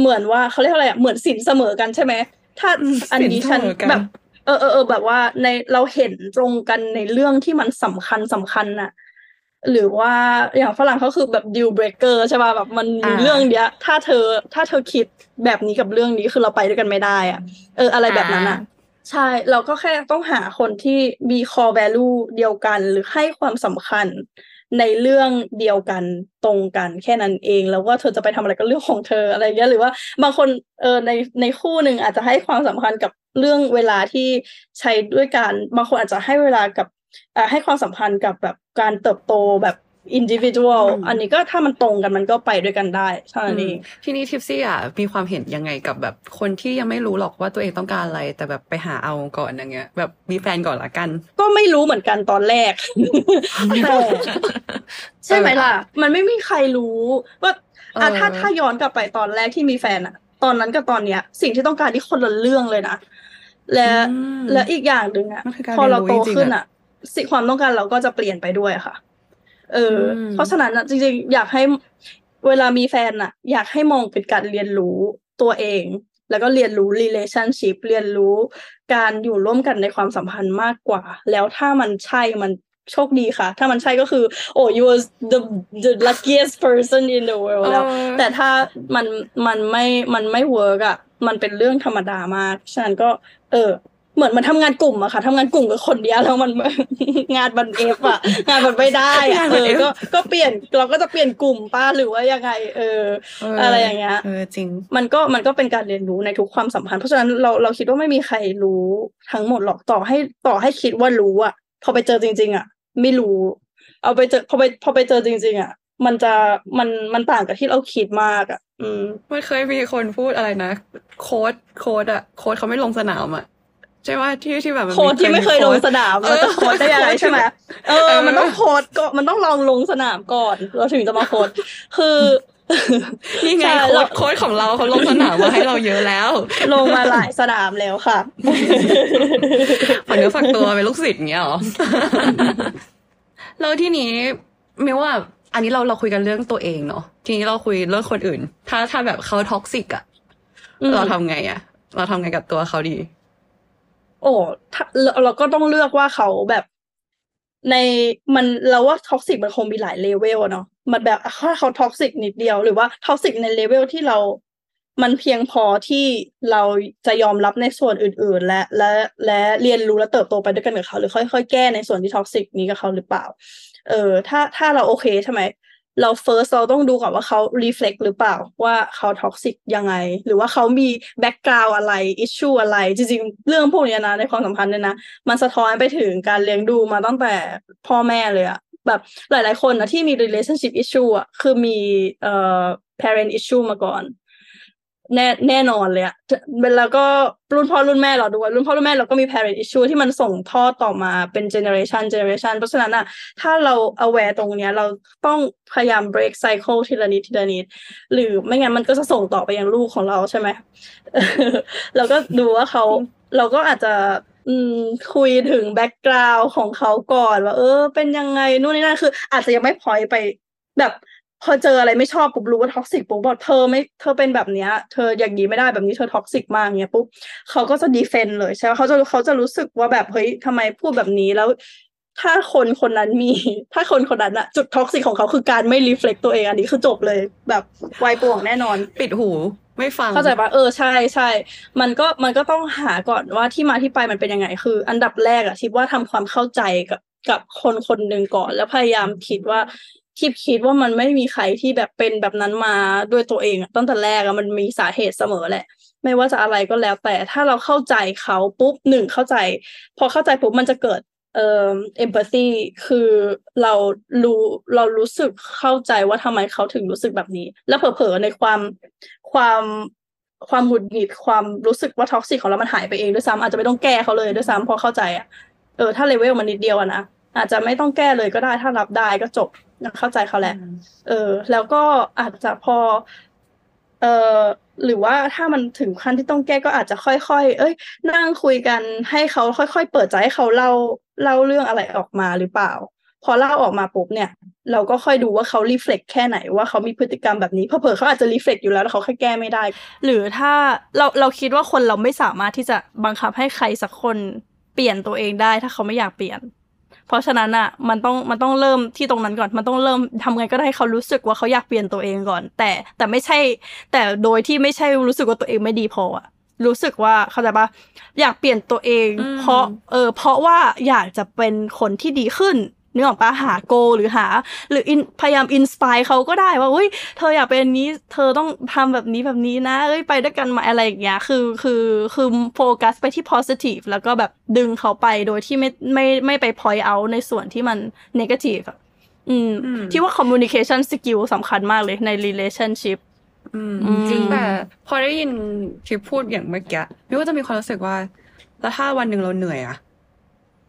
เหมือนว่าเขาเรียกอะไรอะเหมือนสินเสมอกันใช่ไหมถ้าอืมอันนี้สินเสฉันมอกันแบบเออเออเออแบบว่าในเราเห็นตรงกันในเรื่องที่มันสำคัญสำคัญน่ะ หรือว่าอย่างฝรั่งเขาคือแบบ deal breaker ใช่ป่ะแบบมันมีอ่าเรื่องเนี้ยถ้าเธอถ้าเธอคิดแบบนี้กับเรื่องนี้คือเราไปด้วยกันไม่ได้อะเอออะไรแบบนั้นอะใช่เราก็แค่ต้องหาคนที่มี core value เดียวกัน หรือให้ความสำคัญในเรื่องเดียวกันตรงกันแค่นั้นเอง แล้วว่าเธอจะไปทำอะไรก็เรื่องของเธออะไรเงี้ยหรือว่าบางคนเออในในคู่หนึ่งอาจจะให้ความสำคัญกับเรื่องเวลาที่ใช้ด้วยกัน บางคนอาจจะให้เวลากับอ่า ให้ความสัมพันธ์กับแบบการเติบโตแบบ individual อืมอันนี้ก็ถ้ามันตรงกันมันก็ไปด้วยกันได้เท่านั้นเองทีนี้ทิปซี่อะมีความเห็นยังไงกับแบบคนที่ยังไม่รู้หรอกว่าตัวเองต้องการอะไร แต่แบบไปหาเอาก่อนอย่างเงี้ย แบบมีแฟนก่อนละกัน ก็ไม่รู้เหมือนกันตอนแรกแต่ใช่ไหมล่ะ มันไม่มีใครรู้ว่าอะเออถ้าถ้าย้อนกลับไปตอนแรกที่มีแฟนอะตอนนั้นกับตอนเนี้ย สิ่งที่ต้องการที่คนละเรื่องเลยนะและอืมและอีกอย่างหนึ่งอะมันคือการพอเราเรียนรู้โตจริงๆขึ้นอะอะ สิ่งความต้องการเราก็จะเปลี่ยนไปด้วยอะค่ะ เอออมเพราะฉะนั้นอะจริงๆ อยากให้เวลามีแฟนอะอยากให้มองเป็นการเรียนรู้ตัวเอง แล้วก็เรียนรู้ relationship เรียนรู้การอยู่ร่วมกันในความสัมพันธ์มากกว่า แล้วถ้ามันใช่มันโชคดีค่ะ ถ้ามันใช่ก็คือ โอ้ you was the the luckiest person in the world แล้วเออแต่ถ้ามันมันไม่มันไม่ work อะมันเป็นเรื่องธรรมดามาก ฉะนั้นก็ เออ เหมือนมันทำงานกลุ่มอะค่ะทำงานกลุ่มกับคนเดียวแล้วมันงานบันเอฟอะงานมันไม่ได้อะงานเอมันอ F ก็ก็เปลี่ยนเราก็จะเปลี่ยนกลุ่มป้าหรือว่ายังไง เออ อะไรอย่างเงี้ยเออจริง มันก็มันก็เป็นการเรียนรู้ในทุกความสัมพันธ์เพราะฉะนั้นเราเราคิดว่าไม่มีใครรู้ทั้งหมดหรอกต่อให้ต่อให้คิดว่ารู้อะพอไปเจอจริง ๆอะไม่รู้ เอาไปเจอพอไปพอไปเจอจริง ๆอะมันจะมันมันต่างกับที่เราคิดมากอะอืมมันเคยมีคนพูดอะไรนะ โค้ดโค้ดอะโค้ดเขาไม่ลงสนามอะ ใช่ว่าที่ที่แบบมันโค้ดที่ไม่เคยลงสนามนามเราจะโค้ดได้ยังไงใช่ไหมเอเอออ มันต้องโค้ดก็มันต้องลองลงสนามก่อน เราถึงจะมาโค้ดคือนี่ไงใช่โค้เราดโค้ดของเราเขาลงสนามมาให้เราเยอะแล้ว ลงมาหลายสนามแล้วค่ะฝักเนื้อฝักตัวเป็นลูกศิษย์อย่างเงี้ยเหรอแล้วที่นี้ไม่ว่า อันนี้เราเราคุยกันเรื่องตัวเองเนาะทีนี้เราคุยเรื่องคนอื่น ถ้าถ้าแบบเขาท็อกซิกอะอืมเราทำไงอะเราทำไงกับตัวเขาดี โอ้ถ้าเราเราก็ต้องเลือกว่าเขาแบบในมันเราว่า toxic มันคงมีหลาย level อะเนาะมันแบบถ้าเขา toxic นิดเดียวหรือว่า toxic ใน level ที่เรา มันเพียงพอที่เราจะยอมรับในส่วนอื่น ๆ และและและเรียนรู้และเติบโตไปด้วยกันกับเขา หรือค่อยๆแก้ในส่วนที่ toxic นี้กับเขาหรือเปล่า เออถ้าถ้าเราโอเคใช่ไหม เรา first เราต้องดูก่อนว่าเขา reflect หรือเปล่าว่าเขา toxic ยังไง หรือว่าเขามี background อะไร issue อะไร จริงๆ เรื่องพวกนี้นะในความสัมพันธ์เนี่ยนะ มันสะท้อนไปถึงการเลี้ยงดูมาตั้งแต่พ่อแม่เลยอะแบบหลายๆคนนะที่มี relationship issue อะคือมีเอ่อ parent issue มาก่อน แน่แน่นอนเลยอะแล้วก็รุ่นพ่อรุ่นแม่เราด้วย รุ่นพ่อรุ่นแม่เราก็มี parent issue ที่มันส่งทอดต่อมาเป็น generation generation เพราะฉะนั้นอะถ้าเรา aware ตรงเนี้ย เราต้องพยายาม break cycle ทีละนิดทีละนิด หรือไม่งั้นมันก็จะส่งต่อไปยังลูกของเราใช่ไหมเราก็ดูว่าเขาเราก็อาจจะอืมคุยถึง background ของเขาก่อนว่าเออ เป็นยังไงนู่นนี่นั่นคือ อาจจะยังไม่พอยไปแบบ พอเจออะไรไม่ชอบปุ๊บรู้ว่า toxic ปุ๊บบอกเธอไม่เธอเป็นแบบเนี้ย เธออย่างนี้ไม่ได้แบบนี้เธอ toxic มากเนี้ยปุ๊บเขาก็จะ defend เลยใช่ไหมเขาจะเขาจะรู้สึกว่าแบบเฮ้ยทำไมพูดแบบนี้แล้ว ถ้าคนคนนั้นมี ถ้าคนคนนั้นอะจุด toxic ของเขาคือการไม่ reflect ตัวเองอันนี้คือจบเลยแบบไวป่วงแน่นอน ปิดหูไม่ฟังเข้าใจปะเออใช่ใช่ มันก็มันก็ต้องหาก่อนว่าที่มาที่ไปมันเป็นยังไง คือ อันดับแรกอะทิปว่าทำความเข้าใจกับกับคนคนหนึ่งก่อน แล้วพยายามคิดว่า ทิปคิดว่ามันไม่มีใครที่แบบเป็นแบบนั้นมาด้วยตัวเองตั้งแต่แรกอะมันมีสาเหตุเสมอแหละ ไม่ว่าจะอะไรก็แล้ว แต่ถ้าเราเข้าใจเขาปุ๊บหนึ่งเข้าใจ พอเข้าใจปุ๊บมันจะเกิดเอ่อ empathy คือเรารู้เรารู้สึกเข้าใจว่าทำไมเขาถึงรู้สึกแบบนี้ แล้วเผลอๆในความความความหงุดหงิดความรู้สึกว่า toxic ของเรามันหายไปเองด้วยซ้ำอาจจะไม่ต้องแก้เขาเลยด้วยซ้ำพอเข้าใจอะเออถ้าเลเวลมันนิดเดียวอะนะอาจจะไม่ต้องแก้เลยก็ได้ถ้ารับได้ก็จบ เข้าใจเขาแหละ เออ แล้วก็อาจจะพอ เอ่อหรือว่าถ้ามันถึงขั้นที่ต้องแก้ก็อาจจะค่อยๆ เอ้ย นั่งคุยกันให้เขาค่อยๆ เปิดใจให้เขาเล่าเล่าเรื่องอะไรออกมาหรือเปล่า พอเล่าออกมาปุ๊บเนี่ย เราก็ค่อยดูว่าเขารีเฟล็กแค่ไหนว่าเขามีพฤติกรรมแบบนี้เพอเผลอๆเขาอาจจะรีเฟล็กอยู่แล้วแล้วเขาแค่แก้ไม่ได้ หรือถ้าเราเราคิดว่าคนเราไม่สามารถที่จะบังคับให้ใครสักคนเปลี่ยนตัวเองได้ถ้าเขาไม่อยากเปลี่ยน เพราะฉะนั้นอะมันต้องมันต้องเริ่มที่ตรงนั้นก่อน มันต้องเริ่มทำไงก็ได้ให้เขารู้สึกว่าเขาอยากเปลี่ยนตัวเองก่อน แต่แต่ไม่ใช่ แต่โดยที่ไม่ใช่รู้สึกว่าตัวเองไม่ดีพออะรู้สึกว่าเข้าใจปะอยากเปลี่ยนตัวเองอืมเพราะเออเพราะว่าอยากจะเป็นคนที่ดีขึ้น นึกออกปะหาโก หรือหา หรือ in พยายามอินสปายเขาก็ได้ว่าเฮ้ยเธออยากเป็นอันนี้ เธอต้องทำแบบนี้แบบนี้นะเอ้ยไปด้วยกันมาอะไรอย่างเงี้ยคือคือคือโฟกัสไปที่ positive แล้วก็แบบดึงเขาไปโดยที่ไม่ไม่ไม่ไป point out ในส่วนที่มัน negative อะอืมอืมที่ว่า communication skill สำคัญมากเลยใน relationship อืมอืมจริงแต่พอได้ยินที่พูดอย่างเมื่อกี้มิวก็จะมีความรู้สึกว่า แล้วถ้าวันหนึ่งเราเหนื่อยอะ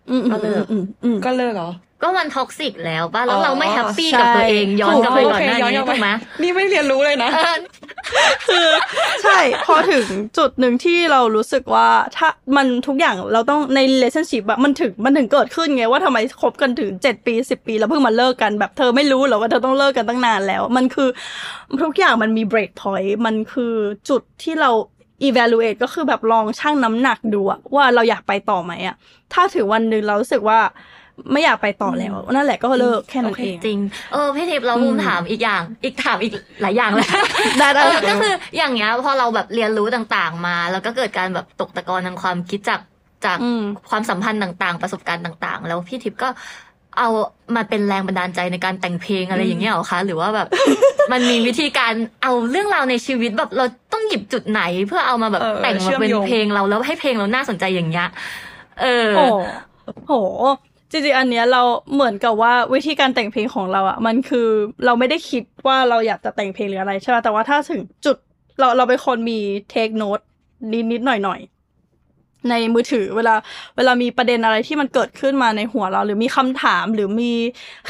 อืมอืก็มเลิกอืมอืมก็เลิกเหรอ ก็มันท็อกซิกแล้วป่ะแล้วอ๋อเราไม่แฮปปี้ใช่กับตัวเองย้อนกลับไปโอก่อนเคหน้าย้อนนี้กลับไปถูกไหมนี่ไม่เรียนรู้เลยนะเออคือใช่พอถึงจุดหนึ่งที่เรารู้สึกว่าถ้ามันทุกอย่างเราต้องใน relationship อะมันถึงมันถึงเกิดขึ้นไงว่าทำไมคบกันถึงเจ็ดปีสิบปีแล้วเพิ่งมาเลิกกันแบบเธอไม่รู้เหรอว่าเธอต้องเลิกกันตั้งนานแล้ว มันคือทุกอย่างมันมี break point มันคือจุดที่เรา evaluate ก็คือแบบลองชั่งน้ำหนักดูอะว่าเราอยากไปต่อไหมอะถ้าถึงวันหนึ่งเรารู้สึกว่า ไม่อยากไปต่อแล้ว นั่นแหละก็เลิกแค่นั้นเองจริง เออพี่ทิพย์เราอืมมุมถามอีกอย่าง อีกถามอีกหลายอย่างเลยได้ได้เออก็คืออย่างเงี้ยพอเราแบบเรียนรู้ต่างๆมา แล้วก็เกิดการแบบตกตะกอนทางความคิดจากจากอืมความสัมพันธ์ต่างๆ ประสบการณ์ต่าง ๆ แล้วพี่ทิพย์ก็เอามาเป็นแรงบันดาลใจในการแต่งเพลงอะไรอย่างเงี้ยเหรอคะ หรือว่าแบบ มันมีวิธีการเอาเรื่องราวในชีวิตแบบเราต้องหยิบจุดไหน เพื่อเอามาแบบเออแต่งเชื่มาอมเป็นโยงเพลงเราแล้วให้เพลงเราน่าสนใจอย่างเงี้ยเออโอ้โห จริงๆอันเนี้ยเราเหมือนกับว่าวิธีการแต่งเพลงของเราอะมันคือเราไม่ได้คิดว่าเราอยากจะแต่งเพลงหรืออะไรใช่ไหมแต่ว่าถ้าถึงจุดเราเราเป็นคนมีเทคโน e นิดนิดๆหน่อยหน่อยๆ ในมือถือเวลาเวลามีประเด็นอะไรที่มันเกิดขึ้นมาในหัวเรา หรือมีคำถามหรือมี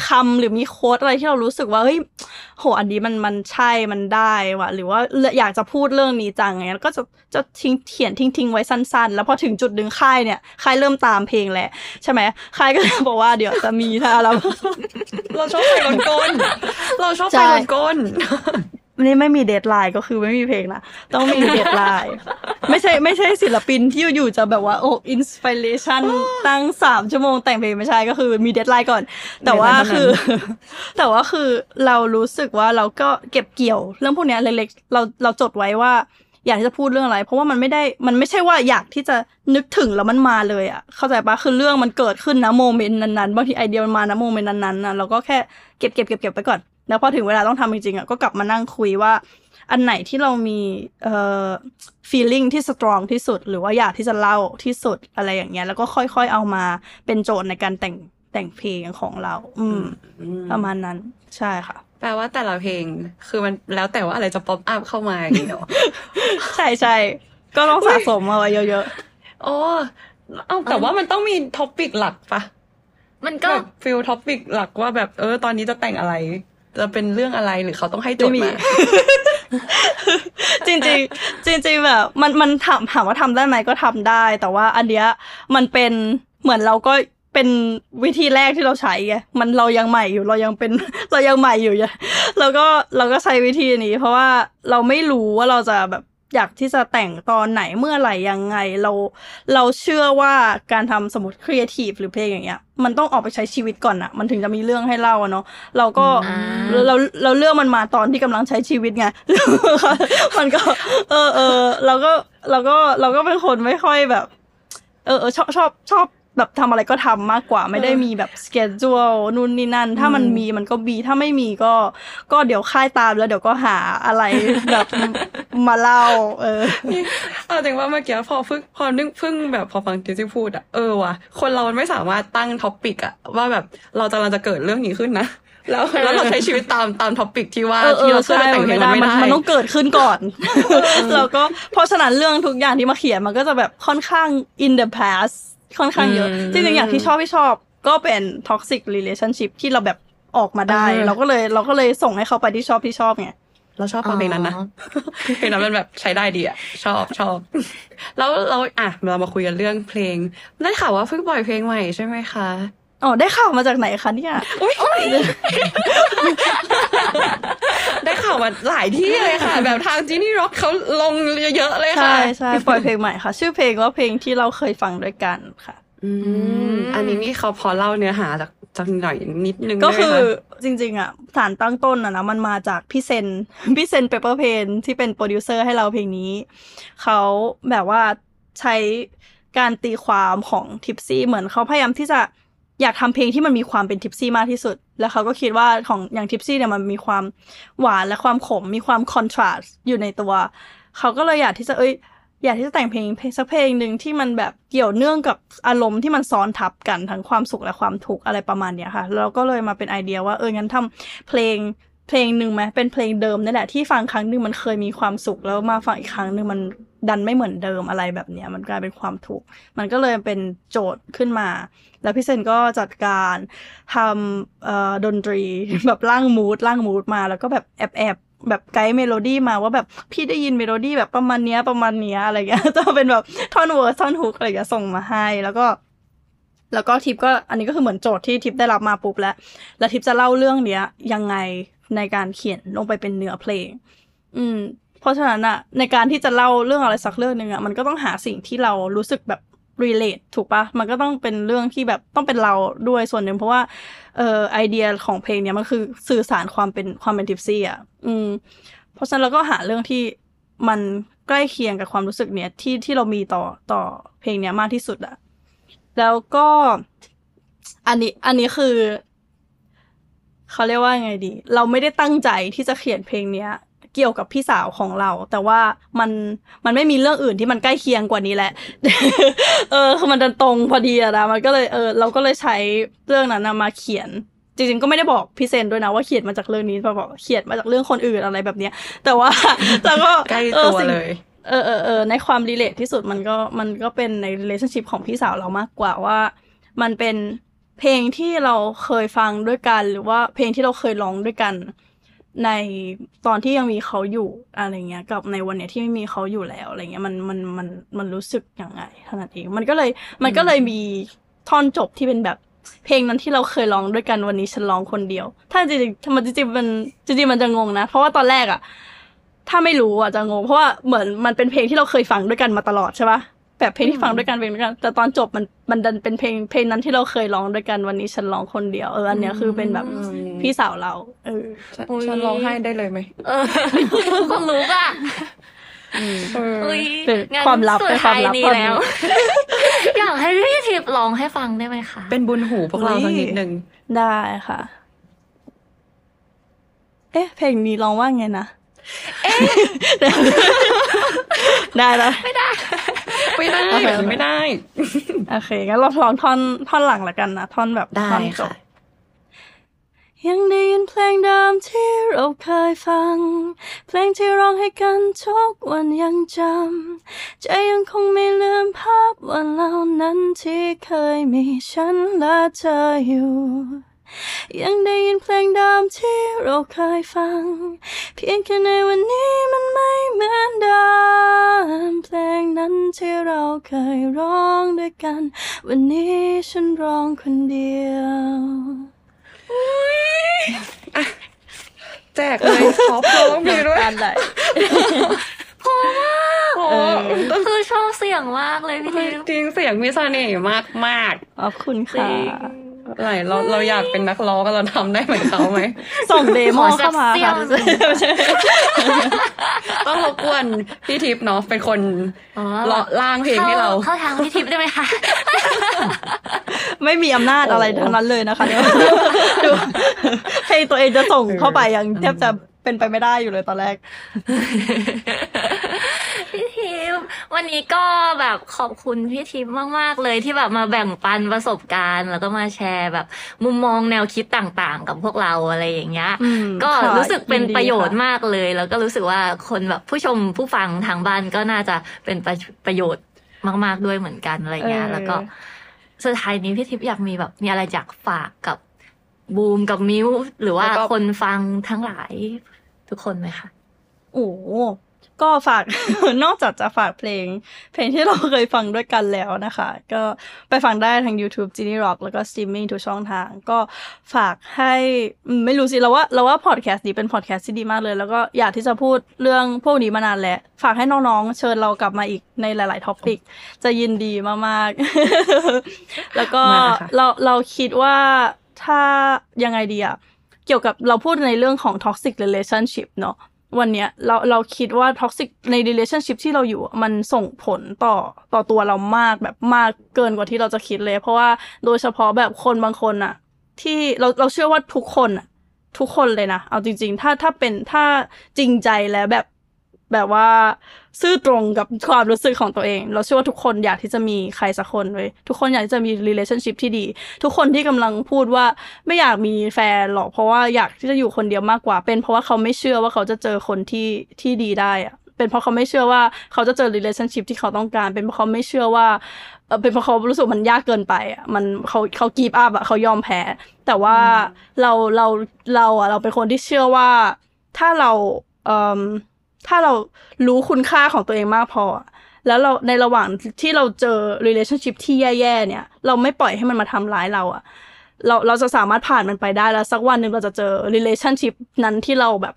คำหรือมีโค้ดอะไรที่เรารู้สึกว่าเฮ้ยโหอันนี้มันมันใช่มันได้ว่ะหรือว่าอยากจะพูดเรื่องนี้จังไงก็จะจะทิ้งเขียนทิ้งทิ้งไว้สั้น ๆ แล้วพอถึงจุดดึงค่ายเนี่ยค่ายเริ่มตามเพลงแล้วใช่ไหมค่ายก็บอกว่าเดี๋ยวจะมีถ้าเราเราชอบไฟลนก้นเราชอบไฟลนก้น แหมไม่ไม่มีเดทไลน์ก็คือไม่มีเพลงนะต้องมี deadline ไม่ใช่ไม่ใช่ศิลปินที่อยู่ๆจะแบบว่าโอ้ inspiration ตั้งสามชั่วโมงแต่งเพลงไม่ใช่ก็คือมี deadline ก่อน แต่ว่าคือ แต่ว่าคือเรารู้สึกว่าเราก็เก็บเกี่ยวเรื่องพวกเนี้ยเล็กๆเราเราจดไว้ว่า อยากที่จะพูดเรื่องอะไร เพราะว่ามันไม่ได้มันไม่ใช่ว่าอยากที่จะนึกถึงแล้วมันมาเลยอะเข้าใจปะคือเรื่องมันเกิดขึ้นณ moment นั้นๆบางทีไอเดียมันมาณ moment นั้นๆนะเราก็แค่เก็บเก็บเก็บเก็บไปก่อน แล้วพอถึงเวลาต้องทำจริงๆอะก็กลับมานั่งคุยว่า อันไหนที่เรามีเอ่อ feeling ที่ strong ที่สุด หรือว่าอยากที่จะเล่าที่สุดอะไรอย่างเงี้ย แล้วก็ค่อยๆเอามาเป็นโจทย์ในการแต่งแต่งเพลงของเรา อืม ประมาณนั้น ใช่ค่ะ แปลว่าแต่ละเพลง คือมันแล้วแต่ว่าอะไรจะ pop up เข้ามาอย่างเงี้ยเหรอใช่ใช่ก็ต้องสะสมเอาไว้เยอะโอ้เอาแต่ว่ามันต้องมี topic หลักปะมันก็แบบ feel topic หลักว่าแบบเออ ตอนนี้จะแต่งอะไร จะเป็นเรื่องอะไรหรือเขาต้องให้โจทย์ไม่มีมาๆจริงๆจริงๆแบบมันมันถามถามว่าทำได้ไหมก็ทำได้ แต่ว่าอันเนี้ยมันเป็นเหมือนเราก็เป็นวิธีแรกที่เราใช้ไงมันเรายังใหม่อยู่เรายังเป็นเรายังใหม่อยู่ไงแล้วก็เราก็ใช้วิธีนี้ เพราะว่าเราไม่รู้ว่าเราจะแบบ อยากที่จะแต่งตอนไหนเมื่อไหร่ยังไง เราเราเชื่อว่าการทำสมมติครีเอทีฟหรือเพลงอย่างเงี้ย มันต้องออกไปใช้ชีวิตก่อนอะมันถึงจะมีเรื่องให้เล่าอะเนาะเราก็อ่าเราเราเรื่องมันมาตอนที่กำลังใช้ชีวิตไงมันก็ เออเออเราก็เราก็เราก็เป็นคนไม่ค่อยแบบ เออเออชอบชอบชอบ แบบทำอะไรก็ทำมากกว่าไม่ได้มีแบบสเกจ u l e นู่นนี่นั่น ถ้ามันมีมันก็บีถ้าไม่มีก็ ก็เดี๋ยวค่ายตามแล้วเดี๋ยวก็หาอะไรแบบมาเล่า เออเอาจริงว่าเมื่อกี้พอเพิ่งพอนึกเพิ่งแบบพอฟังจิซี่พูดอะเออว่ะคนเรามันไม่สามารถตั้งท็อปิกอะว่าแบบเราจะกำลังจะเกิดเรื่องนี้ขึ้นนะแล้วแล้วเราใช้ชีวิตตามตามท็อปิกที่ว่าเออเอที่อเราเชื่อใช่เราแต่งมันเพลไม่งได้มันไม่มันได้มันต้องเกิดขึ้นก่อนแล้วก็เพราะฉะนั้นเรื่องทุกอย่างที่มาเขียนมันก็จะแบบค่อนข้าง in the past ค่อนข้างเยอะอืมจริงๆอย่างที่ชอบที่ชอบก็เป็น toxic relationship ที่เราแบบออกมาได้เออเราก็เลยเราก็เลยส่งให้เขาไปที่ชอบที่ชอบไงเราชอบฟังเพลงนั้นนะอ๋อเพลงนั้นมันแบบใช้ได้ดีอะชอบชอบ แล้วเราอะเรามาคุยกันเรื่องเพลงได้ข่าวว่าเพิ่งปล่อยเพลงใหม่ใช่ไหมคะอ๋อได้ข่าวมาจากไหนคะเนี่ย ได้ข่าวมาหลายที่เลยค่ะ แบบทางจีนี่ร็อกเขาลงเยอะๆเลยค่ะ ใช่ใช่ปล่อยเพลงใหม่ค่ะ ชื่อเพลงว่าเพลงที่เราเคยฟังด้วยกันค่ะอืมอันนี้นี่เขาพอเล่าเนื้อหาจากจังหน่อยนิดนึงก็ได้ไหมคือคะจริง ๆ อะฐานตั้งต้นอะนะมันมาจากพี่เซนพี่เซน Paper Planes ที่เป็นโปรดิวเซอร์ให้เราเพลงนี้ เขาแบบว่าใช้การตีความของทิปซี่เหมือนเขาพยายามที่จะ อยากทำเพลงที่มันมีความเป็นทิปซี่มากที่สุด แล้วเขาก็คิดว่าของอย่างทิปซี่เนี่ยมันมีความหวานและความขม มีความ contrast อยู่ในตัว เขาก็เลยอยากที่จะเอ้ยอยากที่จะแต่งเพลงเพลงสักเพลงหนึ่งที่มันแบบเกี่ยวเนื่องกับอารมณ์ที่มันซ้อนทับกันทั้งความสุขและความทุกข์อะไรประมาณเนี้ยค่ะ แล้วก็เลยมาเป็นไอเดียว่าเอองั้นทำเพลง เพลงหนึ่งไหมเป็นเพลงเดิมนี่แหละที่ฟังครั้งหนึ่งมันเคยมีความสุขแล้วมาฟังอีกครั้งหนึ่งมันดันไม่เหมือนเดิมอะไรแบบเนี้ยมันกลายเป็นความทุกข์มันก็เลยเป็นโจทย์ขึ้นมา แล้วพี่เซนก็จัดการทำดนตรีแบบร่างมูดร่างมูดมาแล้วก็แบบแอบแอบแบบ guide melody มาว่าแบบพี่ได้ยินเมโลดี้แบบประมาณเนี้ยประมาณเนี้ยอะไรเงี้ยจะเป็นแบบท่อน verse ท่อน hook อะไรเงี้ยส่งมาให้แล้วก็แล้วก็ทิปก็อันนี้ก็คือเหมือนโจทย์ที่ทิปได้รับมาปุ๊บแล้ว แล้วทิปจะเล่าเรื่องเนี้ยยังไง ในการเขียนลงไปเป็นเนื้อเพลง อืม เพราะฉะนั้นอะในการที่จะเล่าเรื่องอะไรสักเรื่องหนึ่งอะมันก็ต้องหาสิ่งที่เรารู้สึกแบบ relate ถูกปะมันก็ต้องเป็นเรื่องที่แบบต้องเป็นเราด้วยส่วนหนึ่งเพราะว่าเอ่อไอเดียของเพลงเนี้ยมันคือสื่อสารความเป็นความเป็นทิปซี่อะอืม เพราะฉะนั้นเราก็หาเรื่องที่มันใกล้เคียงกับความรู้สึกเนี้ยที่ที่เรามีต่อต่อเพลงเนี้ยมากที่สุดอะแล้วก็อันนี้อันนี้คือ เขาเรียกว่าไงดี เราไม่ได้ตั้งใจที่จะเขียนเพลงเนี้ย เกี่ยวกับพี่สาวของเรา แต่ว่ามันมันไม่มีเรื่องอื่นที่มันใกล้เคียงกว่านี้แหละ เออคือมันดันตรงพอดีอะนะมันก็เลยเออเราก็เลยใช้เรื่องนั้นนะมาเขียนจริงๆก็ไม่ได้บอกพี่เซนด้วยนะว่าเขียนมาจากเรื่องนี้เพราะบอกเขียนมาจากเรื่องคนอื่นอะไรแบบเนี้ย แต่ว่าแต่ก็ใกล้ออตัวสิ่งเลยเออเออเออในความรีเลทที่สุดมันก็มันก็เป็นใน relationship ของพี่สาวเรามากกว่าว่า มันเป็น เพลงที่เราเคยฟังด้วยกัน หรือว่าเพลงที่เราเคยร้องด้วยกัน ในตอนที่ยังมีเขาอยู่อะไรเงี้ย กับในวันเนี้ยที่ไม่มีเขาอยู่แล้วอะไรเงี้ยมันมันมันมันรู้สึกยังไงเท่านั้นเองมันก็เลยมันก็เลยมีท่อนจบที่เป็นแบบเพลงนั้นที่เราเคยร้องด้วยกันวันนี้ฉันร้องคนเดียว ถ้าจริงๆมันจริงๆมันจริงๆมันจะงงนะ เพราะว่าตอนแรกอะถ้าไม่รู้อะจะงง เพราะว่าเหมือนมันเป็นเพลงที่เราเคยฟังด้วยกันมาตลอดใช่ปะ แบบเพลงที่ฟังด้วยกันเพลงด้วยกัน แต่ตอนจบมันมันดันเป็นเพลงเพลงนั้นที่เราเคยร้องด้วยกันวันนี้ฉันร้องคนเดียวเอออันเนี้ยคือเป็นแบบพี่สาวเราเออฉันฉันร้องไห้ได้เลยไหมเออคนรู้อะเอออุ้ยเป็นงั้นความลับสุดเป็นความท้ายลับนี้ตอนนี้แล้ว อยากให้พี่ทิพย์ร้องให้ฟังได้ไหมคะ เป็นบุญหูพวกเราสักนิดนึงได้ค่ะ เอ๊ะ เพลงนี้ร้องว่าไงนะ ได้แล้วไม่ได้โอเค แบบนี้ไม่ได้ โอเคงั้นเราลองท่อนท่อนหลังละกันนะท่อนแบบได้ท่อนจค่ะ บ ยังได้ยินเพลงเดิมที่เราเคยฟัง เพลงที่ร้องให้กันทุกวันยังจำใจยังคงไม่ลืมภาพวันเหล่านั้นที่เคยมีฉันและเธออยู่ ยังได้ยินเพลงเดิมที่เราเคยฟัง เพียงแค่ในวันนี้มันไม่เหมือนเดิมเพลงนั้นที่เราเคยร้องด้วยกัน วันนี้ฉันร้องคนเดียวแจกเลยขอพร้อมมีด้วยการไหนโอ้คือชอบเสียงมากเลยพี่ทิพย์จริงเสียงมีเสน่ห์มากมากขอบคุณค่ะ ๆอะไรเราเราอยากเป็นนักร้องกันเราทำได้เหมือนเขาไหมส่งเดโมเข้ามาขอสักเสี้ยค่ะวหนึ่งต้องรบกวนพี่ทิพย์เนาะเป็นคนอ๋อเลาะล่างเพลงให้เรา เข้าทางพี่ทิพย์ได้ไหมคะไม่มีอำนาจอะไรทั้งนั้นเลยนะคะเนี่ยดูเพลงตัวเองจะส่งเข้าไปยังแทบจะเป็นไปไม่ได้อยู่เลยตอนแรกพี่ทิพย์ วันนี้ก็แบบขอบคุณพี่ทิพย์มากๆเลยที่แบบมาแบ่งปันประสบการณ์ แล้วก็มาแชร์แบบ มุมมองแนวคิดต่างๆ กับพวกเราอะไรอย่างเงี้ยอืมก็ค่ะรู้สึกเป็นยินดีประโยชน์ค่ะมากเลย แล้วก็รู้สึกว่าคนแบบผู้ชมผู้ฟังทางบ้านก็น่าจะเป็นประประโยชน์มาก ๆด้วยเหมือนกันอะไรเงี้ยแล้วก็สุดท้ายนี้พี่ทิพย์อยากมีแบบมีอะไรอยากฝากกับบูมกับมิวหรือว่าแล้วก็คนฟังทั้งหลายทุกคนไหมคะโอ้ ก็ฝากนอกจากจะฝากเพลง เพลงที่เราเคยฟังด้วยกันแล้วนะคะ ก็ไปฟังได้ทาง YouTube g e n i Rock แล้วก็ streaming ทุกช่องทาง ก็ฝากให้อืมไม่รู้สิเราว่าเราว่าพอดแคสต์นี้เป็นพอดแคสต์ที่ดีมากเลย แล้วก็อยากที่จะพูดเรื่องพวกนี้มานานแล้ว ฝากให้น้องๆ เชิญเรากลับมาอีกในหลาย ๆ topic จะยินดีมากๆ แล้วก็มาค่ะเราเราคิดว่าถ้ายังไงดีอะเกี่ยวกับเราพูดในเรื่องของ toxic relationship เนาะ วันเนี้ยเราเราคิดว่า toxic ใน relationship ที่เราอยู่มันส่งผลต่อต่อตัวเรามากแบบมากเกินกว่าที่เราจะคิดเลย เพราะว่าโดยเฉพาะแบบคนบางคนอะที่เราเราเชื่อว่าทุกคนอะทุกคนเลยนะ เอาจริง ๆ ถ้าถ้าเป็นถ้าจริงใจแล้วแบบแบบว่า ซื่อตรงกับความรู้สึกของตัวเอง เราเชื่อว่าทุกคนอยากที่จะมีใครสักคนเว้ยทุกคนอยากที่จะมี relationship ที่ดี ทุกคนที่กำลังพูดว่าไม่อยากมีแฟนหรอก เพราะว่าอยากที่จะอยู่คนเดียวมากกว่า เป็นเพราะว่าเขาไม่เชื่อว่าเขาจะเจอคนที่ที่ดีได้อะเป็นเพราะเขาไม่เชื่อว่าเขาจะเจอ relationship ที่เขาต้องการ เป็นเพราะเขาไม่เชื่อว่าเออเป็นเพราะเขารู้สึกมันยากเกินไปอะมันเขาเขากีบอัพอะเขายอมแพ้ แต่ว่าเราเราเราอะเราเป็นคนที่เชื่อว่าถ้าเราเอ่ม ถ้าเรารู้คุณค่าของตัวเองมากพอ แล้วเราในระหว่างที่เราเจอ relationship ที่แย่ๆเนี่ย เราไม่ปล่อยให้มันมาทำร้ายเราอะเราเราจะสามารถผ่านมันไปได้แล้วสักวันหนึ่งเราจะเจอ relationship นั้นที่เราแบบ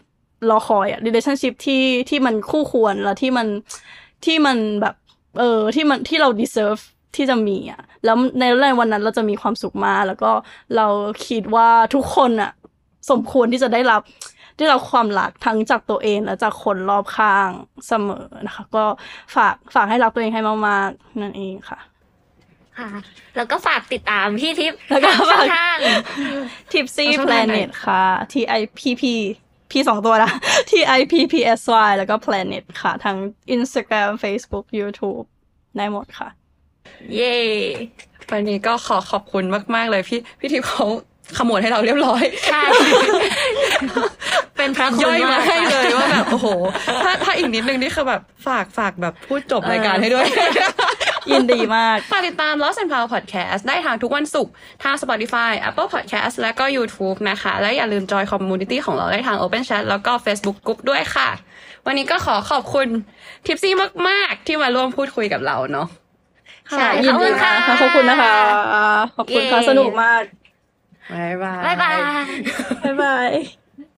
รอคอยอะ relationship ที่ที่มันคู่ควรแล้วที่มันที่มันแบบ เออที่มันที่เรา deserve ที่จะมีอะแล้วในในวันนั้นเราจะมีความสุขมากแล้วก็เราคิดว่าทุกคนอะสมควรที่จะได้รับ ได้รับความรักทั้งจากตัวเองและจากคนรอบข้างเสมอนะคะ ก็ฝากฝากให้รักตัวเองให้มากๆนั่นเองค่ะค่ะ แล้วก็ฝากติดตามพี่ทิพย์แล้วก็ทางช่องทาง Tipsy เอาช่องทางไหน Planet ค่ะ T I P P P สองตัวนะ T I P P S Y แล้วก็ Planet ค่ะ ทั้ง Instagram Facebook YouTube ได้หมดค่ะ เย่วันนี้ก็ขอขอบคุณมาก ๆ เลยพี่พี่ทิพย์เขา ขมวดให้เราเรียบร้อย ใช่ เป็นพระคุณย่อยมาากให้เลยค่ะว่าแบบ โอ้โห ถ้าถ้าอีกนิดนึงนี่คือแบบฝากฝากแบบพูดจบรายการให้ด้วย ยินดีมาก ฝากติดตาม Lost and Found Podcast ได้ทางทุกวันศุกร์ทาง Spotify Apple Podcast และก็ YouTube นะคะ และอย่าลืม join community ของเราได้ทาง Open Chat แล้วก็ Facebook Group ด้วยค่ะ วันนี้ก็ขอขอบคุณทิปซี่มาก ๆ ที่มาร่วมพูดคุยกับเราเนาะใช่ยิขนอบดีคุณค่ะมากขอบคุณนะคะ ขอบคุณค่ะเย้สนุกมาก บ๊ายบาย